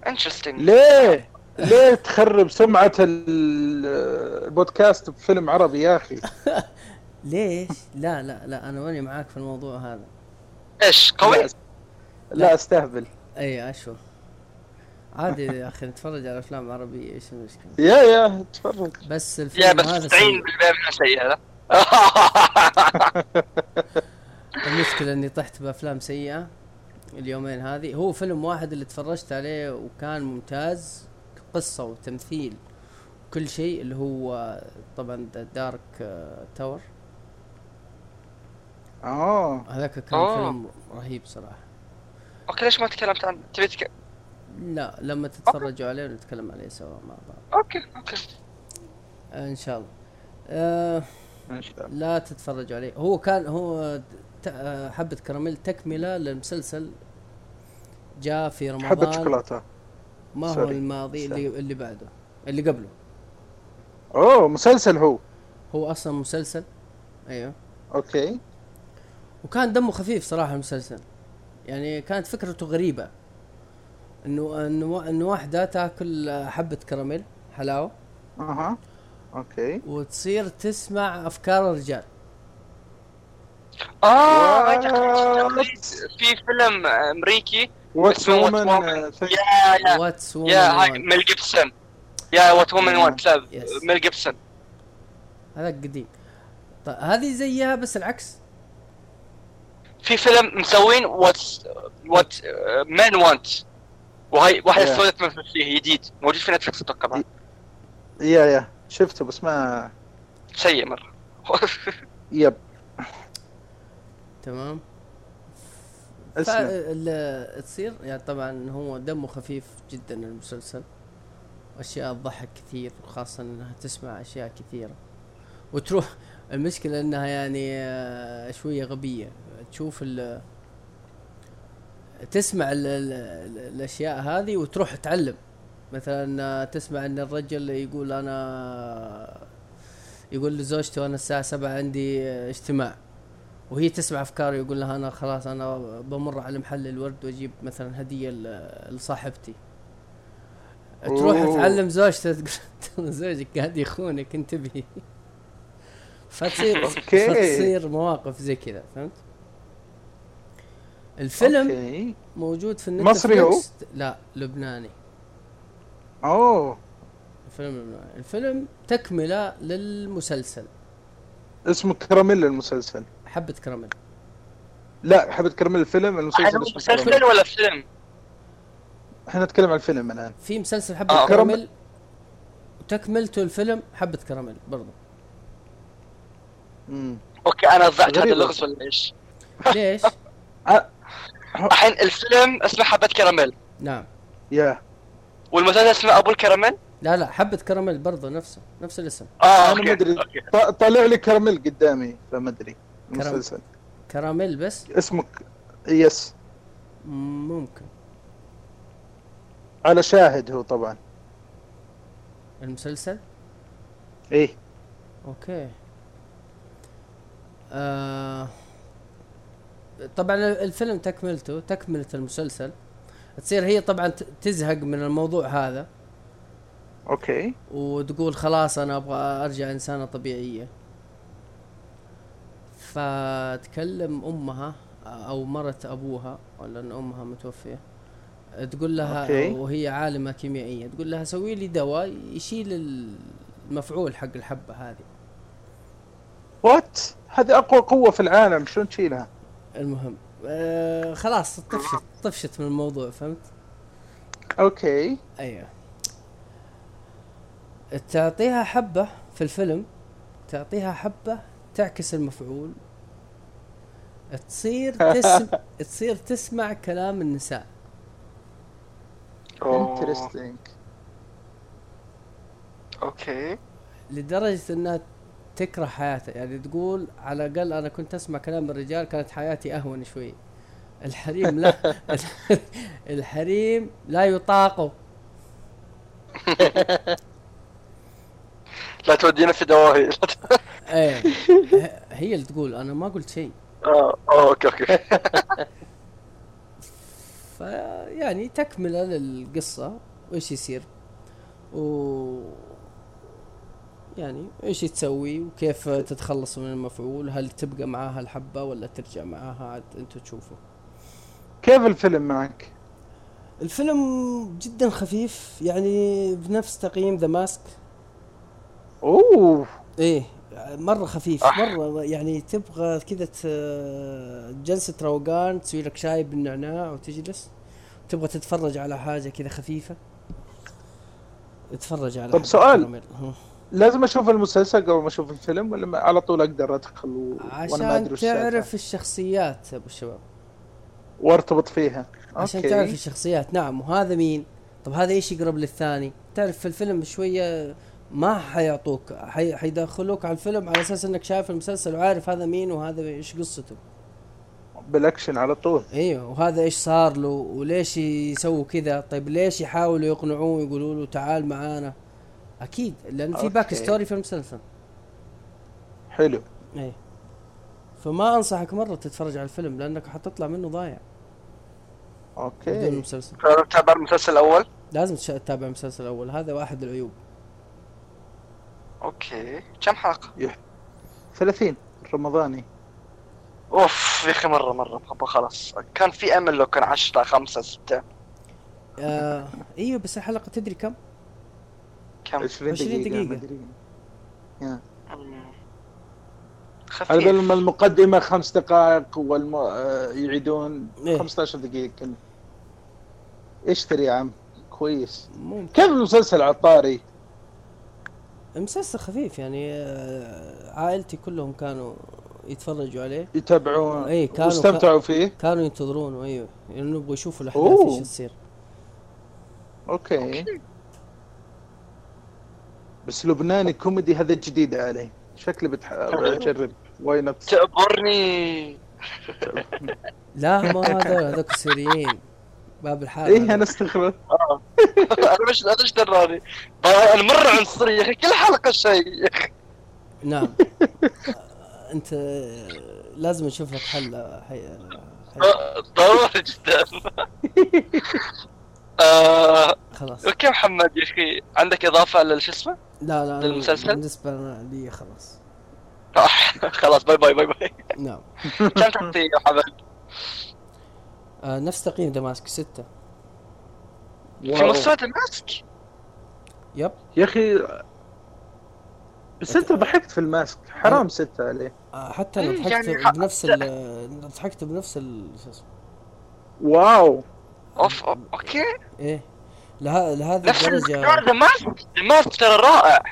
interesting ليه؟ ليه تخرب سمعة ال- البودكاست بفيلم عربي يا أخي؟ ليش؟ لا لا لا أنا ماني معاك في الموضوع هذا. إيش قوي؟ لا, لا. استهبل. أي أشوف عادي يا أخي نتفرج على أفلام عربية إيش المشكلة؟ يا يا تفرج. بس يا الفيلم بس هذا 90% سيء. منه سيء هذا المشكلة إني طحت بأفلام سيئة اليومين هذه. هو فيلم واحد اللي تفرجت عليه وكان ممتاز قصة وتمثيل كل شيء اللي هو طبعا دارك تاور آه. هذاك كان آه. فيلم رهيب صراحة. okay ليش ما تكلمت عنه؟ تبي تك... لا لما تتفرجوا عليه نتكلم عليه سوا مع بعض. okay okay. آه إن شاء الله. آه إن شاء الله. لا تتفرجوا عليه. هو كان هو ت- آه، حبة كراميل تكملة للمسلسل جاء في رمضان. حبة شوكولاتة. ما هو سوري. الماضي سوري. اللي اللي بعده اللي قبله. أوه مسلسل هو. هو أصلا مسلسل. أيوه. okay. وكان دمه خفيف صراحة المسلسل. يعني كانت فكرته غريبة. إنه إنه إنه واحدة تاكل حبة كراميل حلاوة. أها. okay. وتصير تسمع أفكار الرجال. آه? في فيلم أمريكي واتس وومن Woman. yeah yeah. What's yeah هاي ميل جيبسون. yeah What Women. Want. ميل جيبسون. هذا قديم. طيب هذه زيها بس العكس؟ في فيلم مسوين What What Men Want وهي واحدة Yeah. تمثل فيه جديد. موجود في Netflix أتوقع بعد. yeah yeah شفته بس ما سيء مرة. yep تمام. تصير؟ يعني طبعا هو دمه خفيف جدا المسلسل. أشياء تضحك كثير وخاصة إنها تسمع أشياء كثيرة. وتروح المشكلة إنها يعني آه، شوية غبية. تشوف ال تسمع ال ال الأشياء هذه وتروح تعلم. مثلا آه، تسمع إن الرجل يقول أنا يقول لزوجته أنا الساعة سبعة عندي آه، اجتماع. وهي تسمع أفكاره يقول لها أنا خلاص أنا بمر على محل الورد وأجيب مثلا هدية ل- لصاحبتي. تروح. تعلم زوجته تقول زوجك قاعد يخونك انتبهي. فتصير okay. فتصير مواقف زي كذا فهمت؟ الفيلم okay. موجود في مصري هو؟ لا لبناني. أوه. الفيلم لبناني. الفيلم تكملة للمسلسل. اسمه كراميل المسلسل. حبة كراميل. لا حبة كراميل الفيلم المسلسل مسلسل ولا فيلم؟ إحنا نتكلم عن الفيلم الآن. في مسلسل حبة آه. كراميل. وتكملته الفيلم حبة كراميل امم okay أنا ضعت هذا. اللغز ولا إيش؟ ليش؟ الحين الفيلم اسمه حبة كراميل. نعم. يا. والمسلسل اسمه أبو الكراميل؟ لا لا حبة كراميل برضو نفسه نفس الاسم. آه أنا ما أدري. okay. ط- طالع لي كراميل قدامي فما أدري. المسلسل كراميل بس؟ اسمه ك- yes. ممكن. على شاهد هو طبعا. المسلسل؟ إيه. okay. آه طبعا الفيلم تكملته تكملة المسلسل. تصير هي طبعا تزهق من الموضوع هذا. okay. وتقول خلاص أنا أبغى أرجع إنسانة طبيعية. فتكلم أمها أو مرت أبوها ولا إن أمها متوفية. تقول لها okay. وهي عالمة كيميائية. تقول لها سوي لي دواء يشيل المفعول حق الحبة هذه. what هذه أقوى قوة في العالم شلون تشيلها؟ المهم آه خلاص طفشت طفشت من الموضوع فهمت؟ okay. أيوه. تعطيها حبة في الفيلم تعطيها حبة تعكس المفعول تصير تسم تصير تسمع كلام النساء. أوه. interesting okay لدرجة إنها تكره حياتها يعني تقول على الأقل أنا كنت أسمع كلام الرجال كانت حياتي أهون شوي. الحريم لا. الحريم لا يطاقوا لا تودينا في دواهي. إيه. هي اللي تقول أنا ما قلت شيء. آه okay okay. فيعني تكملة للقصة. وإيش يصير؟ و يعني إيش تسوي وكيف تتخلص من المفعول؟ هل تبقى معاها الحبة ولا ترجع معاها؟ عاد أنتم تشوفوا كيف الفيلم معك؟ الفيلم جدا خفيف يعني بنفس تقييم ذا ماسك أوه! إيه مرة خفيف مرة يعني تبغى كذا جلسة روقان تسوي لك شاي بالنعناع وتجلس. تبغى تتفرج على حاجة كذا خفيفة. اتفرج على طب سؤال. لازم أشوف المسلسل قبل ما أشوف الفيلم ولا على طول أقدر أدخل و... عشان وأنا ما أدري تعرف الشخصيات أبو الشباب. وارتبط فيها. عشان أوكي. تعرف الشخصيات. نعم وهذا مين؟ طب هذا إيش يقرب للثاني؟ تعرف في الفيلم شوية ما حيعطوك حي... حيدخلوك على الفيلم على أساس إنك شايف المسلسل وعارف هذا مين وهذا إيش قصته. بالأكشن على طول. إيوه وهذا إيش صار له وليش يسووا كذا؟ طيب ليش يحاولوا يقنعوه يقولوا له تعال معانا؟ أكيد لأن في back story في المسلسل حلو. إيه. فما أنصحك مرة تتفرج على الفيلم لأنك حتطلع منه ضايع. okay. بدون المسلسل تتابع المسلسل الأول؟ لازم تتابع المسلسل الأول. هذا واحد العيوب. okay. كم حلقة؟ 30 رمضاني. أوف يا أخي مرة مرة خلاص. كان في أمل لو كان 10 5 6 آه إيوه بس الحلقة تدري كم؟ كم؟ 20 دقيقة, دقيقة. يا. خفيف. على بال المقدمة خمس دقائق والم... آه، يعيدون إيه؟ 15 دقيقة اشتري يا عم؟ كويس. ممكن. كيف المسلسل عطاري؟ المسلسل خفيف يعني آه، عائلتي كلهم كانوا يتفرجوا عليه. يتابعون. اي كانوا واستمتعوا فيه؟ كانوا ينتظرونه أيوه لأنه يبغوا يشوفوا الأحداث إيش تصير. okay. بس لبناني كوميدي هذا جديد علي. شكلي بتجرب why not تعبرني لا ما هذول هذوك السوريين. باب الحارة. إيه أنا استغرب آه. أنا مش أنا إيش دراني. أنا مرة عنصري يا أخي كل حلقة شيء. يا أخي نعم. أنت لازم نشوف لك حل. حي... ضروري جدا. آه خلاص. okay محمد يا أخي عندك إضافة للش اسمه؟ لا لا للمسلسل؟ بالنسبة لي خلاص. خلاص bye bye bye bye. نعم. كم تعطيه يا محمد؟ آه نفس تقييم The Mask ستة. في مستوى The Mask؟ yep. يا أخي بس انت ضحكت في The Mask. حرام ستة عليه. آه حتى أنا إيه، ضحكت يعني بنفس ال ضحكت بنفس ال wow. أوف okay. إيه. له... لهذه الدرجة. The Mask The Mask ترى رائع.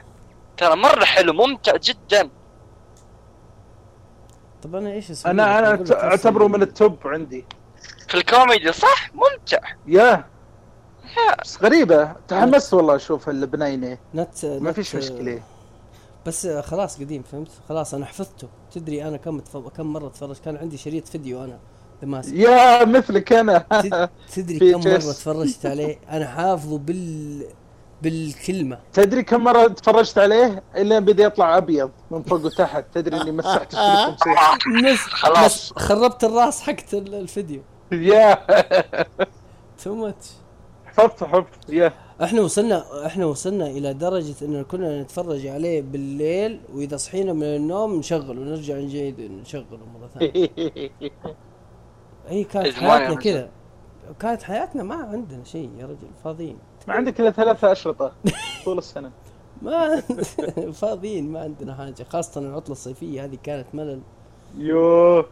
ترى مرة حلو ممتع جدا. طب أنا إيش اسمه أنا أنا أعتبره من التوب عندي. في الكوميدي صح؟ ممتع. يا بس غريبة. تحمست والله أشوف البناينة نت ما فيش مشكلة. بس خلاص قديم فهمت؟ خلاص أنا حفظته. تدري أنا كم كم مرة تفرج؟ كان عندي شريط فيديو أنا. يا مثلك أنا. تدري كم مرة تفرجت عليه؟ أنا حافظه بال بالكلمة. تدري كم مرة تفرجت عليه؟ الا بدأ يطلع أبيض من فوق وتحت. تدري إني مسحت خلاص. خربت الراس حقت الفيديو. يا. تو ماتش حفظت حفظت. يا. إحنا وصلنا إحنا وصلنا إلى درجة اننا كنا نتفرج عليه بالليل وإذا صحينا من النوم نشغل ونرجع نجيد نشغله مرة ثانية. اي كانت حياتنا كذا. كانت حياتنا ما عندنا شيء يا رجل فاضيين. ما عندك إلا ثلاثة أشرطة طول السنة. ما فاضيين ما عندنا حاجة خاصة العطلة الصيفية هذه كانت ملل. يوه.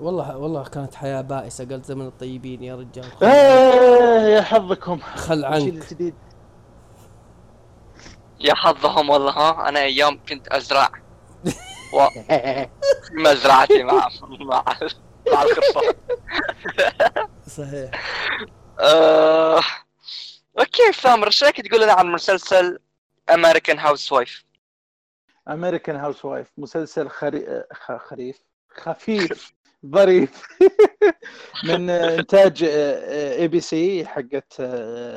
والله والله كانت حياة بائسة قلت زمن الطيبين يا رجال. إيه يا حظكم. خل عنك. يا حظهم والله ها؟ أنا أيام كنت أزرع. في مزرعتي مع مع مع الخرفان صحيح. آه... okay سامر إيش رأيك تقول لنا عن مسلسل American Housewife American Housewife مسلسل خري... خ... خريف خفيف ظريف. من إنتاج ABC حقت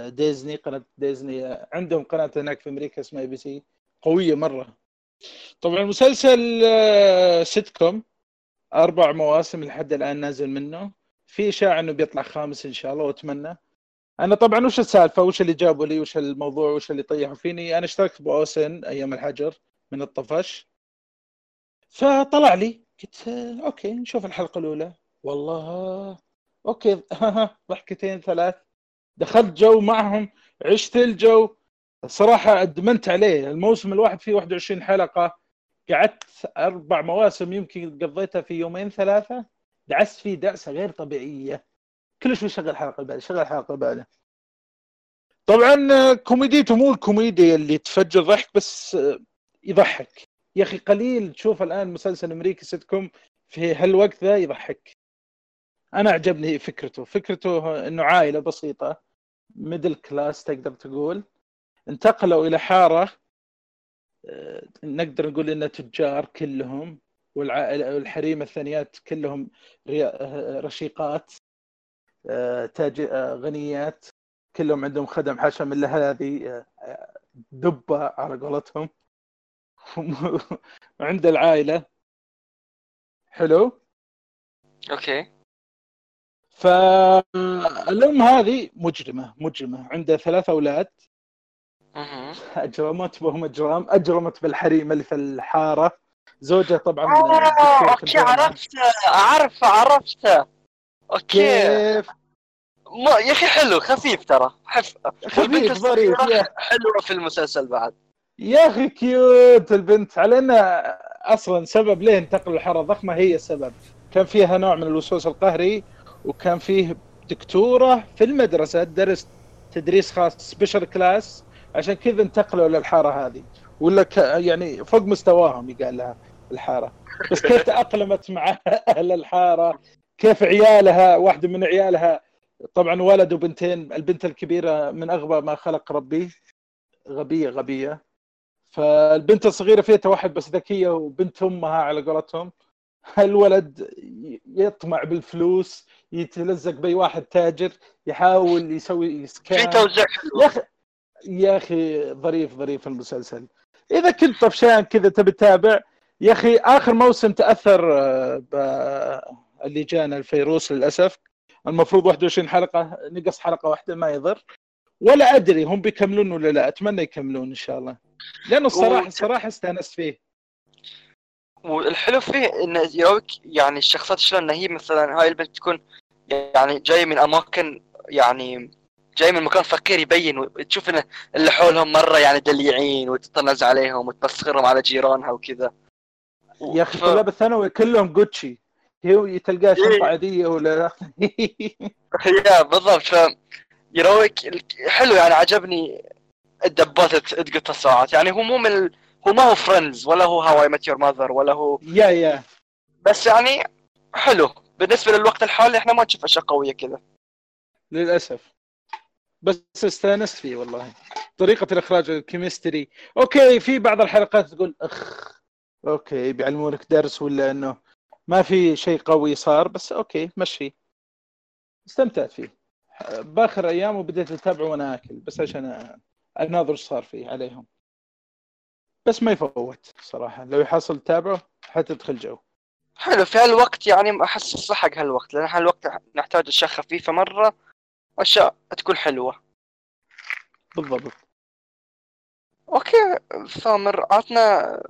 ديزني قناة ديزني. عندهم قناة هناك في أمريكا اسمها ABC قوية مرة. طبعا المسلسل سيت كوم أربع مواسم لحد الآن نازل منه. في اشاعه إنه بيطلع خامس إن شاء الله وأتمنى. أنا طبعا وش السالفة؟ وش اللي جابوا لي؟ وش الموضوع؟ وش اللي طيحوا فيني؟ أنا اشتركت ب OSN أيام الحجر من الطفش. فطلع لي. قلت okay نشوف الحلقة الأولى. والله okay ضحكتين ثلاث. دخلت جو معهم عشت الجو. الصراحة أدمنت عليه. الموسم الواحد فيه 21 حلقة قعدت أربع مواسم يمكن قضيتها في يومين ثلاثة دعست فيه دعسة غير طبيعية. كل شوي شغل حلقة بعد شغل حلقة بعد طبعا كوميديته مو الكوميديا اللي تفجر ضحك بس يضحك. يا أخي قليل تشوف الآن مسلسل أمريكي سيتكم في هالوقت ذا يضحك. أنا عجبني فكرته. فكرته إنه عائلة بسيطة middle class تقدر تقول. انتقلوا إلى حارة آه، نقدر نقول إنها تجار كلهم والحريم الثانيات كلهم آه، رشيقات آه، تاج غنيات كلهم عندهم خدم حشم إلا هذه دبة على قولتهم. عند العائلة. حلو؟ أوكي. فالأم هذه مجرمة مجرمة عندها ثلاث أولاد. أجرمت وهم أجرام. أجرمت بالحريم اللي في الحارة. زوجها طبعا آه، okay عرفت عرفت عرفت. okay. كيف؟ ما يا أخي حلو خفيف ترى. خف خفيف ظريف حلوة في المسلسل بعد. يا أخي cute البنت. على انها أصلا سبب ليه انتقل الحارة ضخمه هي السبب. كان فيها نوع من الوسواس القهري وكان فيه دكتورة في المدرسة درس تدريس خاص special class. عشان كذا انتقلوا للحاره هذه. ولا ك... يعني فوق مستواهم يقال لها الحارة. بس كيف تأقلمت مع أهل الحارة؟ كيف عيالها واحدة من عيالها طبعا ولد وبنتين البنت الكبيرة من أغبى ما خلق ربي. غبية غبية. فالبنت الصغيرة فيها توحد بس ذكية وبنت أمها على قولتهم. الولد يطمع بالفلوس يتلزق بأي واحد تاجر يحاول يسوي سكان في توزيع يا أخي يا أخي ظريف ظريف المسلسل. إذا كنت طفشان كذا تبي تتابع يا أخي آخر موسم تأثر آه، اللي جانا الفيروس للأسف. المفروض 21 حلقة نقص حلقة واحدة ما يضر. ولا أدري هم بيكملون ولا لا أتمنى يكملون إن شاء الله. لأنه الصراحة الصراحة استأنست فيه. والحلو فيه انه يروك يعني الشخصيات شلون هي مثلا هاي البنت تكون يعني جاية من أماكن يعني جاي من مكان فقير يبين وتشوف إن اللي حولهم مرة يعني دليعين وتطنز عليهم وتبصرهم على جيرانها وكذا. يا أخي ف... طلاب الثانوي كلهم جوتشي هي تلقاه شنطة إيه. عادية ولا يا بالضبط. ف يروك حلو يعني عجبني الدبات تقط الساعات. يعني هو مو من هو ما هو فريندز ولا هو هاواي مات يور ماذر ولا هو يا يا. بس يعني حلو. بالنسبة للوقت الحالي إحنا ما نشوف أشياء قوية كذا. للأسف. بس استانست فيه والله. طريقة الإخراج ال chemistry okay في بعض الحلقات تقول أخ. okay بيعلمونك درس ولا إنه ما في شيء قوي صار بس okay مشي. استمتعت فيه. بآخر أيام وبديت أتابعه وأنا آكل بس عشان أناظر صار فيه عليهم. بس ما يفوت صراحة. لو يحصل تتابعه حتدخل جو. حلو في هالوقت يعني أحس صح حق هالوقت لأن هالوقت نحتاج اشياء خفيفه مرة. أشياء تكون حلوة. بالضبط. okay ثامر عطنا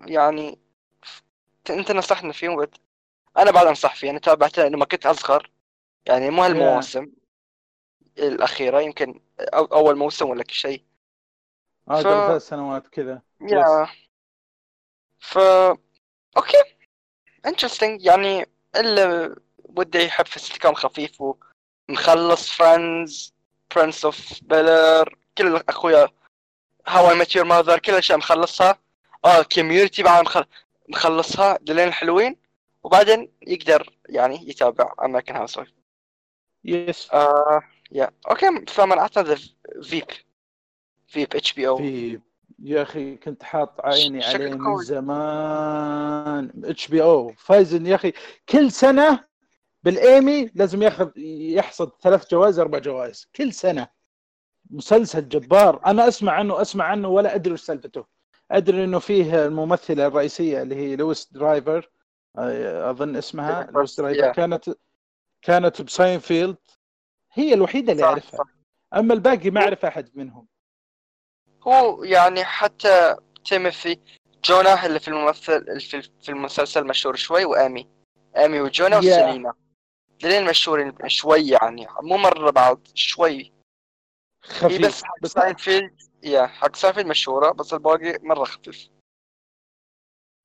يعني أنت نصحنا فيه وبت... أنا بعد أنصح فيه أنا تابعته لما كنت أصغر. يعني مو هالمواسم الأخيرة يمكن أو أول موسم ولا شيء. آه ف... ثلاث سنوات كذا. يا. ف أوكي. انترستنج يعني اللي وده يحب في خفيف و... مخلص فريندز برنس اوف بيلر كل أخويا هاو اي ميت يور ماذر كل الأشياء مخلصها آه كوميونتي بعد مخل... مخلصها دلين الحلوين وبعدين يقدر يعني يتابع امريكان هاوس وايف yes آه yeah okay فمن اعتقد فيب فيب HBO فيب يا أخي كنت حاط عيني عليه من زمان. اتش بي أو فايزين يا أخي كل سنة بالايمي لازم ياخذ يحصد ثلاث جوائز أربع جوائز. كل سنة مسلسل جبار. أنا أسمع عنه أسمع عنه ولا أدري وش سالفته. أدري إنه فيه الممثلة الرئيسية اللي هي لويس درايفر. أظن اسمها لويس درايفر. كانت كانت بساينفيلد. هي الوحيدة اللي أعرفها. أما الباقي ما أعرف أحد منهم. هو يعني حتى تيموثي جونا اللي في الممثل في المسلسل مشهور شوي وآمي. آمي وجونا وسيلينا ذلين مشهورين شوي يعني مو مرة بعض شوي. خفيف. بس حق بس Seinfeld yeah حق ساينفيلد مشهورة بس الباقي مرة خفيف.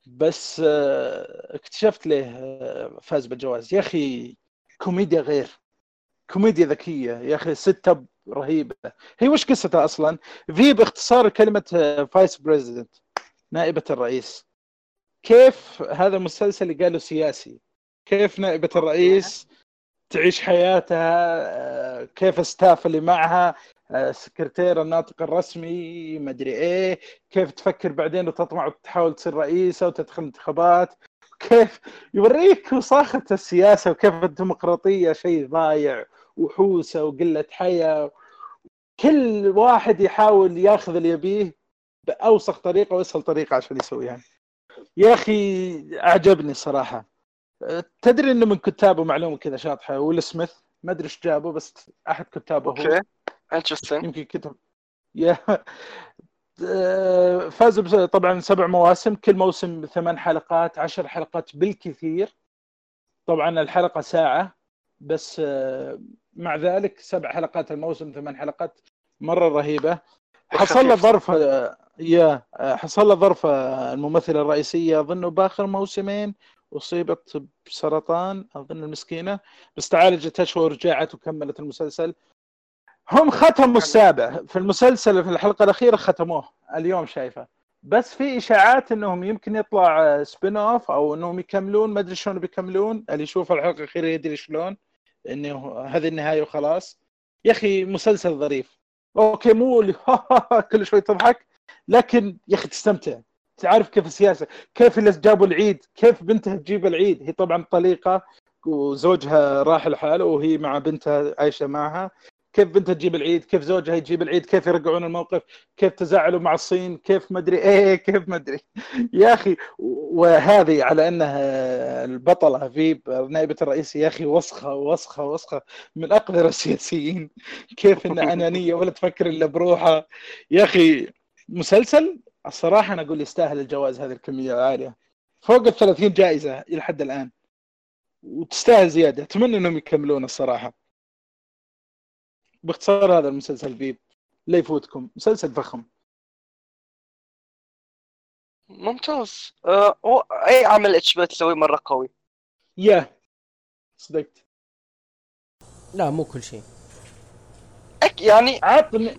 بس آه، اكتشفت ليه آه، فاز بالجوائز. يا أخي كوميديا غير. كوميديا ذكية. يا أخي setup رهيبة. هي وش قصتها أصلا؟ في باختصار كلمة vice آه، president نائبة الرئيس. كيف هذا المسلسل اللي قالوا سياسي؟ كيف نائبة الرئيس تعيش حياتها كيف ال staff اللي معها سكرتير الناطق الرسمي مدري إيه كيف تفكر بعدين وتطمع وتحاول تصير رئيسة وتدخل انتخابات كيف يوريك وصاخة السياسة وكيف الديمقراطية شيء ضايع وحوسة وقلة حياة كل واحد يحاول ياخذ اللي يبيه بأوسخ طريقة وأسهل طريقة عشان يسويها يعني. يا أخي أعجبني صراحة تدري إنه من كتابه معلومة كذا شاطحة ويل سميث. ما أدري إيش جابه بس أحد كتابه أوكي. هو انترستنج يمكن كتب. يا فاز طبعا سبع مواسم كل موسم ثمان حلقات عشر حلقات بالكثير. طبعا الحلقة ساعة بس مع ذلك سبع حلقات الموسم ثمان حلقات مرة رهيبة. حصل له ظرف يا حصل له ظرف الممثلة الرئيسية اظنه بآخر موسمين أصيبت بسرطان أظن المسكينة. بس تعالجت اشهر ورجعت وكملت المسلسل. هم ختموا السابع. في المسلسل في الحلقة الأخيرة ختموه. اليوم شايفه. بس في إشاعات إنهم يمكن يطلع spin-off أو إنهم يكملون. ما أدري شلون بيكملون. اللي يشوف الحلقة الأخيرة يدري شلون. إنه هذه النهاية وخلاص. يا أخي مسلسل ظريف. okay مو كل شوي تضحك. لكن يا أخي تستمتع. تعرف كيف السياسة كيف اللي جابوا العيد كيف بنتها تجيب العيد. هي طبعا طليقة وزوجها راح لحاله وهي مع بنتها عايشة معها. كيف بنتها تجيب العيد كيف زوجها يجيب العيد كيف يرجعون الموقف كيف تزعلوا مع الصين كيف مدري إيه كيف مدري يا أخي وهذه على أنها البطلة في نائبة الرئيس. يا أخي وسخة وسخة وسخة. من أقذر السياسيين. كيف إنها أنانية ولا تفكر إلا بروحها. يا أخي مسلسل؟ الصراحة أنا أقول يستاهل الجوائز هذه الكمية العالية. فوق ال 30 جائزة إلى حد الآن. وتستاهل زيادة. أتمنى إنهم يكملون الصراحة. باختصار هذا المسلسل Veep لا يفوتكم. مسلسل فخم. ممتاز. أه أي عمل HBO تسويه مرة قوي؟ yeah. صدقت. لا مو كل شيء. okay يعني عطني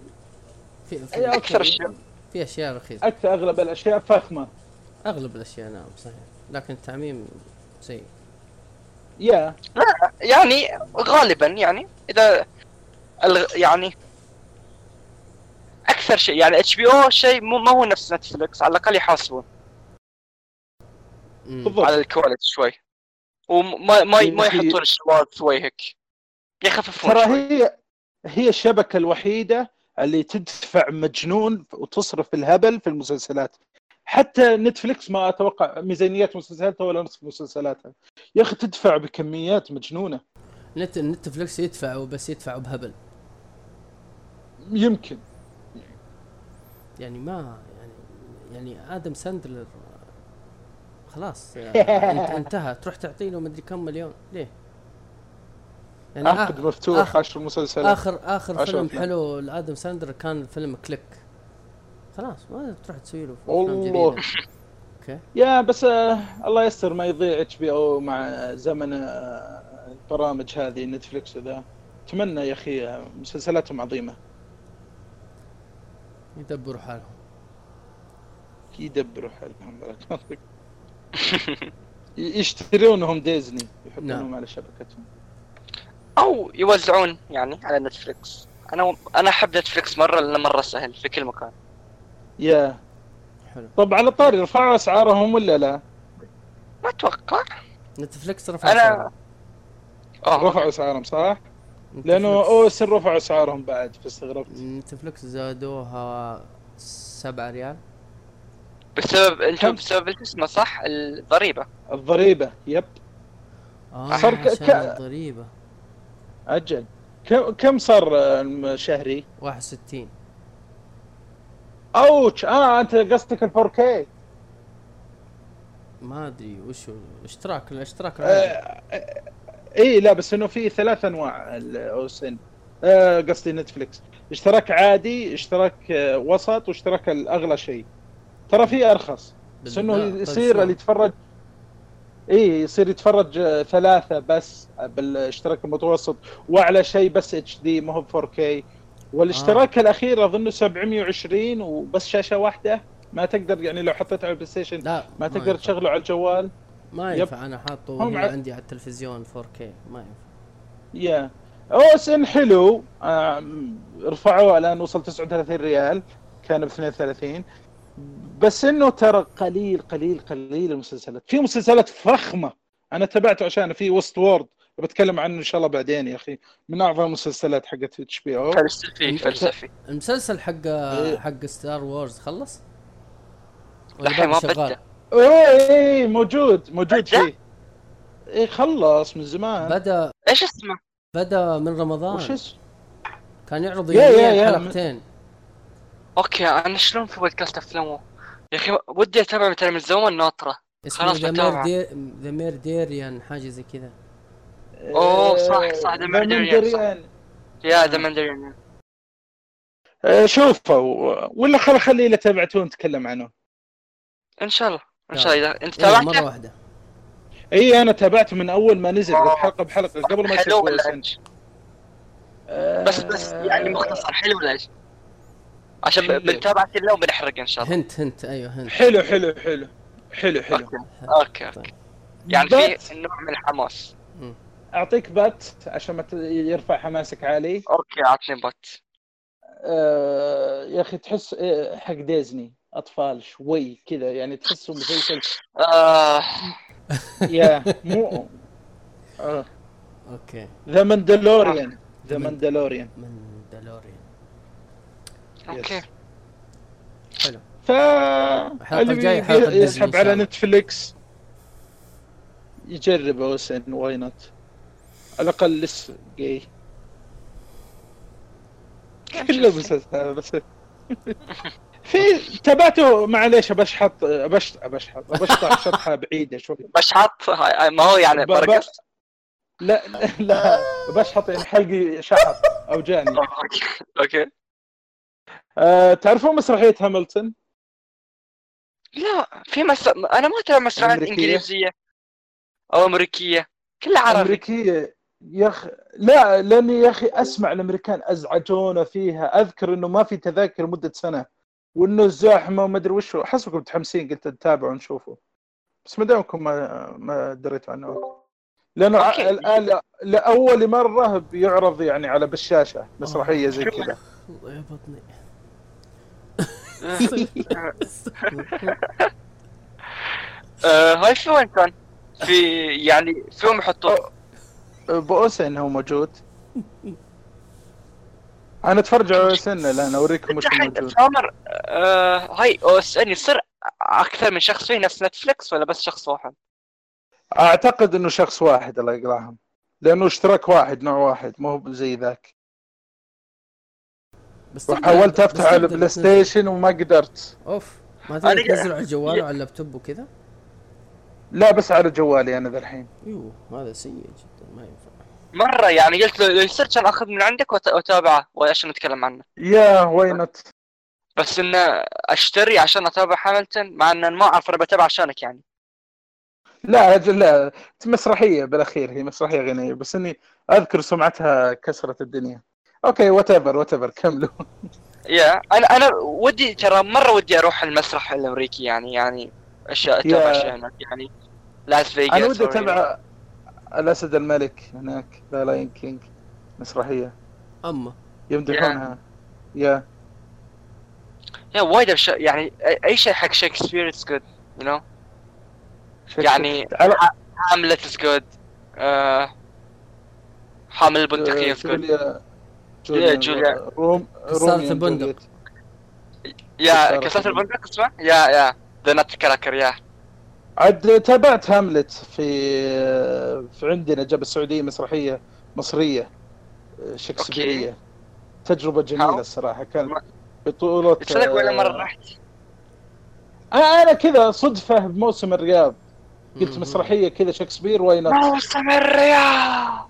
في, أكثر اشياء في أشياء رخيصة. أكثر أغلب الأشياء فخمة. أغلب الأشياء نعم صحيح. لكن التعميم سيء. yeah. لا يعني غالبا يعني إذا يعني أكثر شيء يعني HBO شيء مو ما هو نفس نتفلكس على الأقل يحاسبون. بالضبط. على ال quality شوي. وما ما ما يحطون الشواذ شوي هيك. يخففون ترى هي هي الشبكة الوحيدة اللي تدفع مجنون وتصرف الهبل في المسلسلات. حتى نتفلكس ما أتوقع ميزانيات مسلسلاتها ولا نصف مسلسلاتها. يا أخي تدفع بكميات مجنونة. نت نتفلكس يدفعوا بس يدفعوا بهبل. يمكن. يعني ما يعني يعني آدم ساندلر خلاص. يعني انتهى. تروح تعطي له مدري كم مليون. ليه؟ يعني عقد مفتوح آخر 10 مسلسلات. اخر آخر فيلم حلو لآدم ساندلر كان فيلم Click. خلاص ما تروح تسوي له والله. okay. yeah بس آه الله يستر ما يضيع HBO مع زمن آه البرامج هذه نتفلكس وذا. أتمنى يا أخي آه مسلسلاتهم عظيمة. يدبروا حالهم. يدبروا حالهم يشترونهم ديزني يحطونهم نعم. على شبكتهم. أو يوزعون يعني على نتفلكس أنا أنا أحب نتفلكس مرة لأنه مرة سهل في كل مكان. yeah. حلو. طب على طاري رفعوا أسعارهم ولا لا؟ ما أتوقع. نتفلكس رفع أنا. آه. رفعوا أسعارهم صح؟ لأنه نتفلكس- اوس رفعوا أسعارهم بعد فاستغربت نتفلكس زادوها سبعة ريال. بسبب أنتم؟ بسبب شو اسمه صح؟ الضريبة. الضريبة yep. آه صار ك- الضريبة. أجل كم كم صار آه، شهري؟ 61 ouch آه أنت قصدك ال 4K ما أدري وش اشتراك الاشتراك العادي. إي لا بس إنه في ثلاث أنواع ال OSN آه قصدي نتفلكس اشتراك عادي اشتراك آه وسط واشتراك الأغلى شيء ترى في أرخص بس إنه. طيب يصير؟ اللي يتفرج إي يصير يتفرج آه، ثلاثة بس بالاشتراك المتوسط وأعلى شيء بس HD ما هو 4K والاشتراك آه. الأخير أظنه 720 وبس شاشة واحدة. ما تقدر يعني لو حطيته على البلاي ستيشن لا ما تقدر ينفع. تشغله على الجوال. ما yep. ينفع أنا حاطه ع- عندي على التلفزيون 4K ما ينفع. yeah. OSN حلو. آم، رفعوه الآن وصل 39 ريال كان ب 32 بس إنه ترى قليل قليل قليل المسلسلات في مسلسلات فخمة أنا تابعته عشان في Westworld بتكلم عنه إن شاء الله بعدين يا أخي من أعظم المسلسلات حقت HBO فلسفي فلسفي المسلسل حق إيه. حق Star Wars خلص؟ ولا لحين ما؟ بدا إيه موجود موجود؟ فيه إيه خلص من زمان بدا إيش اسمه؟ بدا من رمضان وش اسمه؟ كان يعرض يا- يا- يوميا يا. حلقتين أوكي أنا شلون في بودكاست أفلامه؟ يا أخي ودي أتابع مثلا من زمان ناطرة خلاص ذا. مير ذا ميرديريان حاجة زي كذا أوه، صح، صح، صح. Mandalorian. يا ذا ماندرين آه، شوفوا ولا خل خليه اللي تابعتوه نتكلم عنه إن شاء الله إن. شاء الله إذا انت إيه، مرة تابعته واحدة إي أنا تابعته من أول ما نزل. حلقه بحلقه قبل ما يصير إيش؟ بس بس يعني مختصر حلو ولا إيش؟ عشان. بنتابع كله وبنحرق إن شاء الله. hint hint. أيوه hint. حلو حلو حلو. حلو حلو. okay. okay okay. يعني but. في نوع من الحماس. أعطيك but عشان ما يرفع حماسك عالي okay عطني but آه يا أخي تحس آه، حق ديزني. أطفال شوي كذا يعني تحسه مسلسل آه. yeah مو آه. okay. The Mandalorian The Mandalorian okay. حلو. ف اللي يسحب على. نتفليكس يجرب OSN why not على الأقل لسه جاي. كله مسلسل بس في تابعته معليش بشحط بش بشحط بشطح شطحة بعيدة شوي. بشحط ما هو يعني برقص. لا لا بشحط يعني حلقي شحط اوجاني أوكي. أه تعرفون مسرحية هاملتون؟ لا في مس... أنا ما أتابع مسرحيات؟ إنجليزية. أو أمريكية. كلها عربي. أمريكية. يا أخي لا لأني يا أخي أسمع الأمريكان أزعجونا فيها. أذكر إنه ما في تذاكر مده سنة. وإنه زحمه وما أدري وش. حسبكم متحمسين قلت نتابع ونشوفه. بس ما دامكم ما ما دريتوا عنه. أوكي. الان لأول مرة بيعرض يعني على بالشاشة مسرحية زي كذا الله يا بطني آه، هاي في وين كان؟ في يعني في وين يحطوه؟ ب OSN هو موجود أنا أتفرج على OSN الان أوريكم وش الحين موجود سامر آه، هاي OSN يصير أكثر من شخص فيه نفس نتفلكس ولا بس شخص واحد؟ أعتقد إنه شخص واحد الله يقلعهم لأنه اشتراك واحد نوع واحد مو هو زي ذاك. بس وحاولت بس افتح على البلاي تنزل. ستيشن وما قدرت. أوف ما تقدر تنزله على الجوال وعلى اللابتوب وكذا؟ لا بس على جوالي أنا ذا الحين. يوه هذا سيء جدا ما ينفع. مرة يعني قلت له لو يصير كان أخذ من عندك وت- وأتابعه؟ وعشان نتكلم عنه. yeah why not بس إنه أشتري عشان أتابع هاملتون مع ان ما أعرف أنا بتابع عشانك يعني. لا لا مسرحية بالأخير هي مسرحية غنية بس إني أذكر سمعتها كسرت الدنيا. okay whatever whatever كملوا. yeah أنا أنا ودي ترى مرة ودي أروح المسرح الأمريكي يعني يعني أشياء اتابع yeah. اشياء هناك يعني لاس فيغاس أنا ودي أتابع الاسد الملك هناك The Lion King مسرحية. أما. يمدحونها. يا. yeah. وايد أبش... يعني أي شيء حق شكسبير it's good you know يعني هاملت is good حامل البندقية is good جوليا جوليا-. روم كسارة البندق. yeah كسارة البندق. اسمه يا يا. The Nutcracker yeah. عاد تابعت هاملت في في عندنا جاب السعودية مسرحية مصرية شكسبيرية. تجربة جميلة؟ الصراحة. كان تصدق ولا مرة آه، رحت؟ أنا أنا كذا صدفة بموسم الرياض. قلت. مسرحية كذا شكسبير why not موسم الرياض.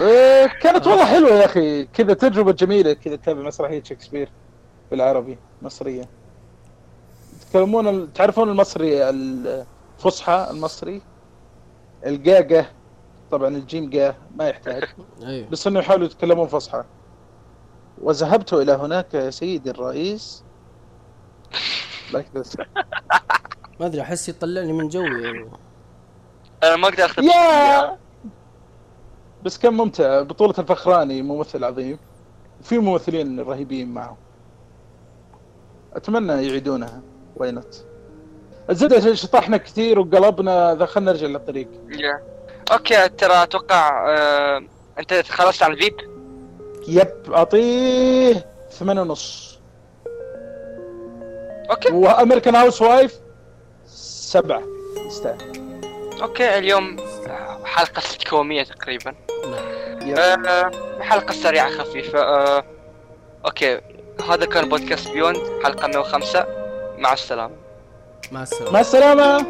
إيه، كانت والله حلوة يا أخي. كذا تجربة جميلة كذا تتابع مسرحية شكسبير بالعربي مصرية. يتكلمون ال- تعرفون المصري الفصحى المصري؟ القاقا. طبعا الجيم قا ما يحتاج. أيوه. بس إنه يحاولوا يتكلمون فصحى. وذهبت إلى هناك يا سيدي الرئيس. Like this. ما أدري أحس يطلعني من جوي. أنا ما أقدر أخذ يا! بس كان ممتع. بطولة الفخراني ممثل عظيم. في ممثلين رهيبين معه. أتمنى يعيدونها وينت الزبدة شطحنا كثير وقلبنا. ذا خلنا نرجع للطريق. yeah. okay ترى أتوقع آه... أنت خلصت عن فيب yep أعطيه ثمانية ونص. أوكي. و American Housewife سبعة. يستاهل okay اليوم حلقة كوميدية تقريبا. نعم. آه... حلقة سريعة خفيفة. آه... okay. هذا كان podcast Beyond حلقة 105 مع السلامة. مع السلامة. مع السلامة.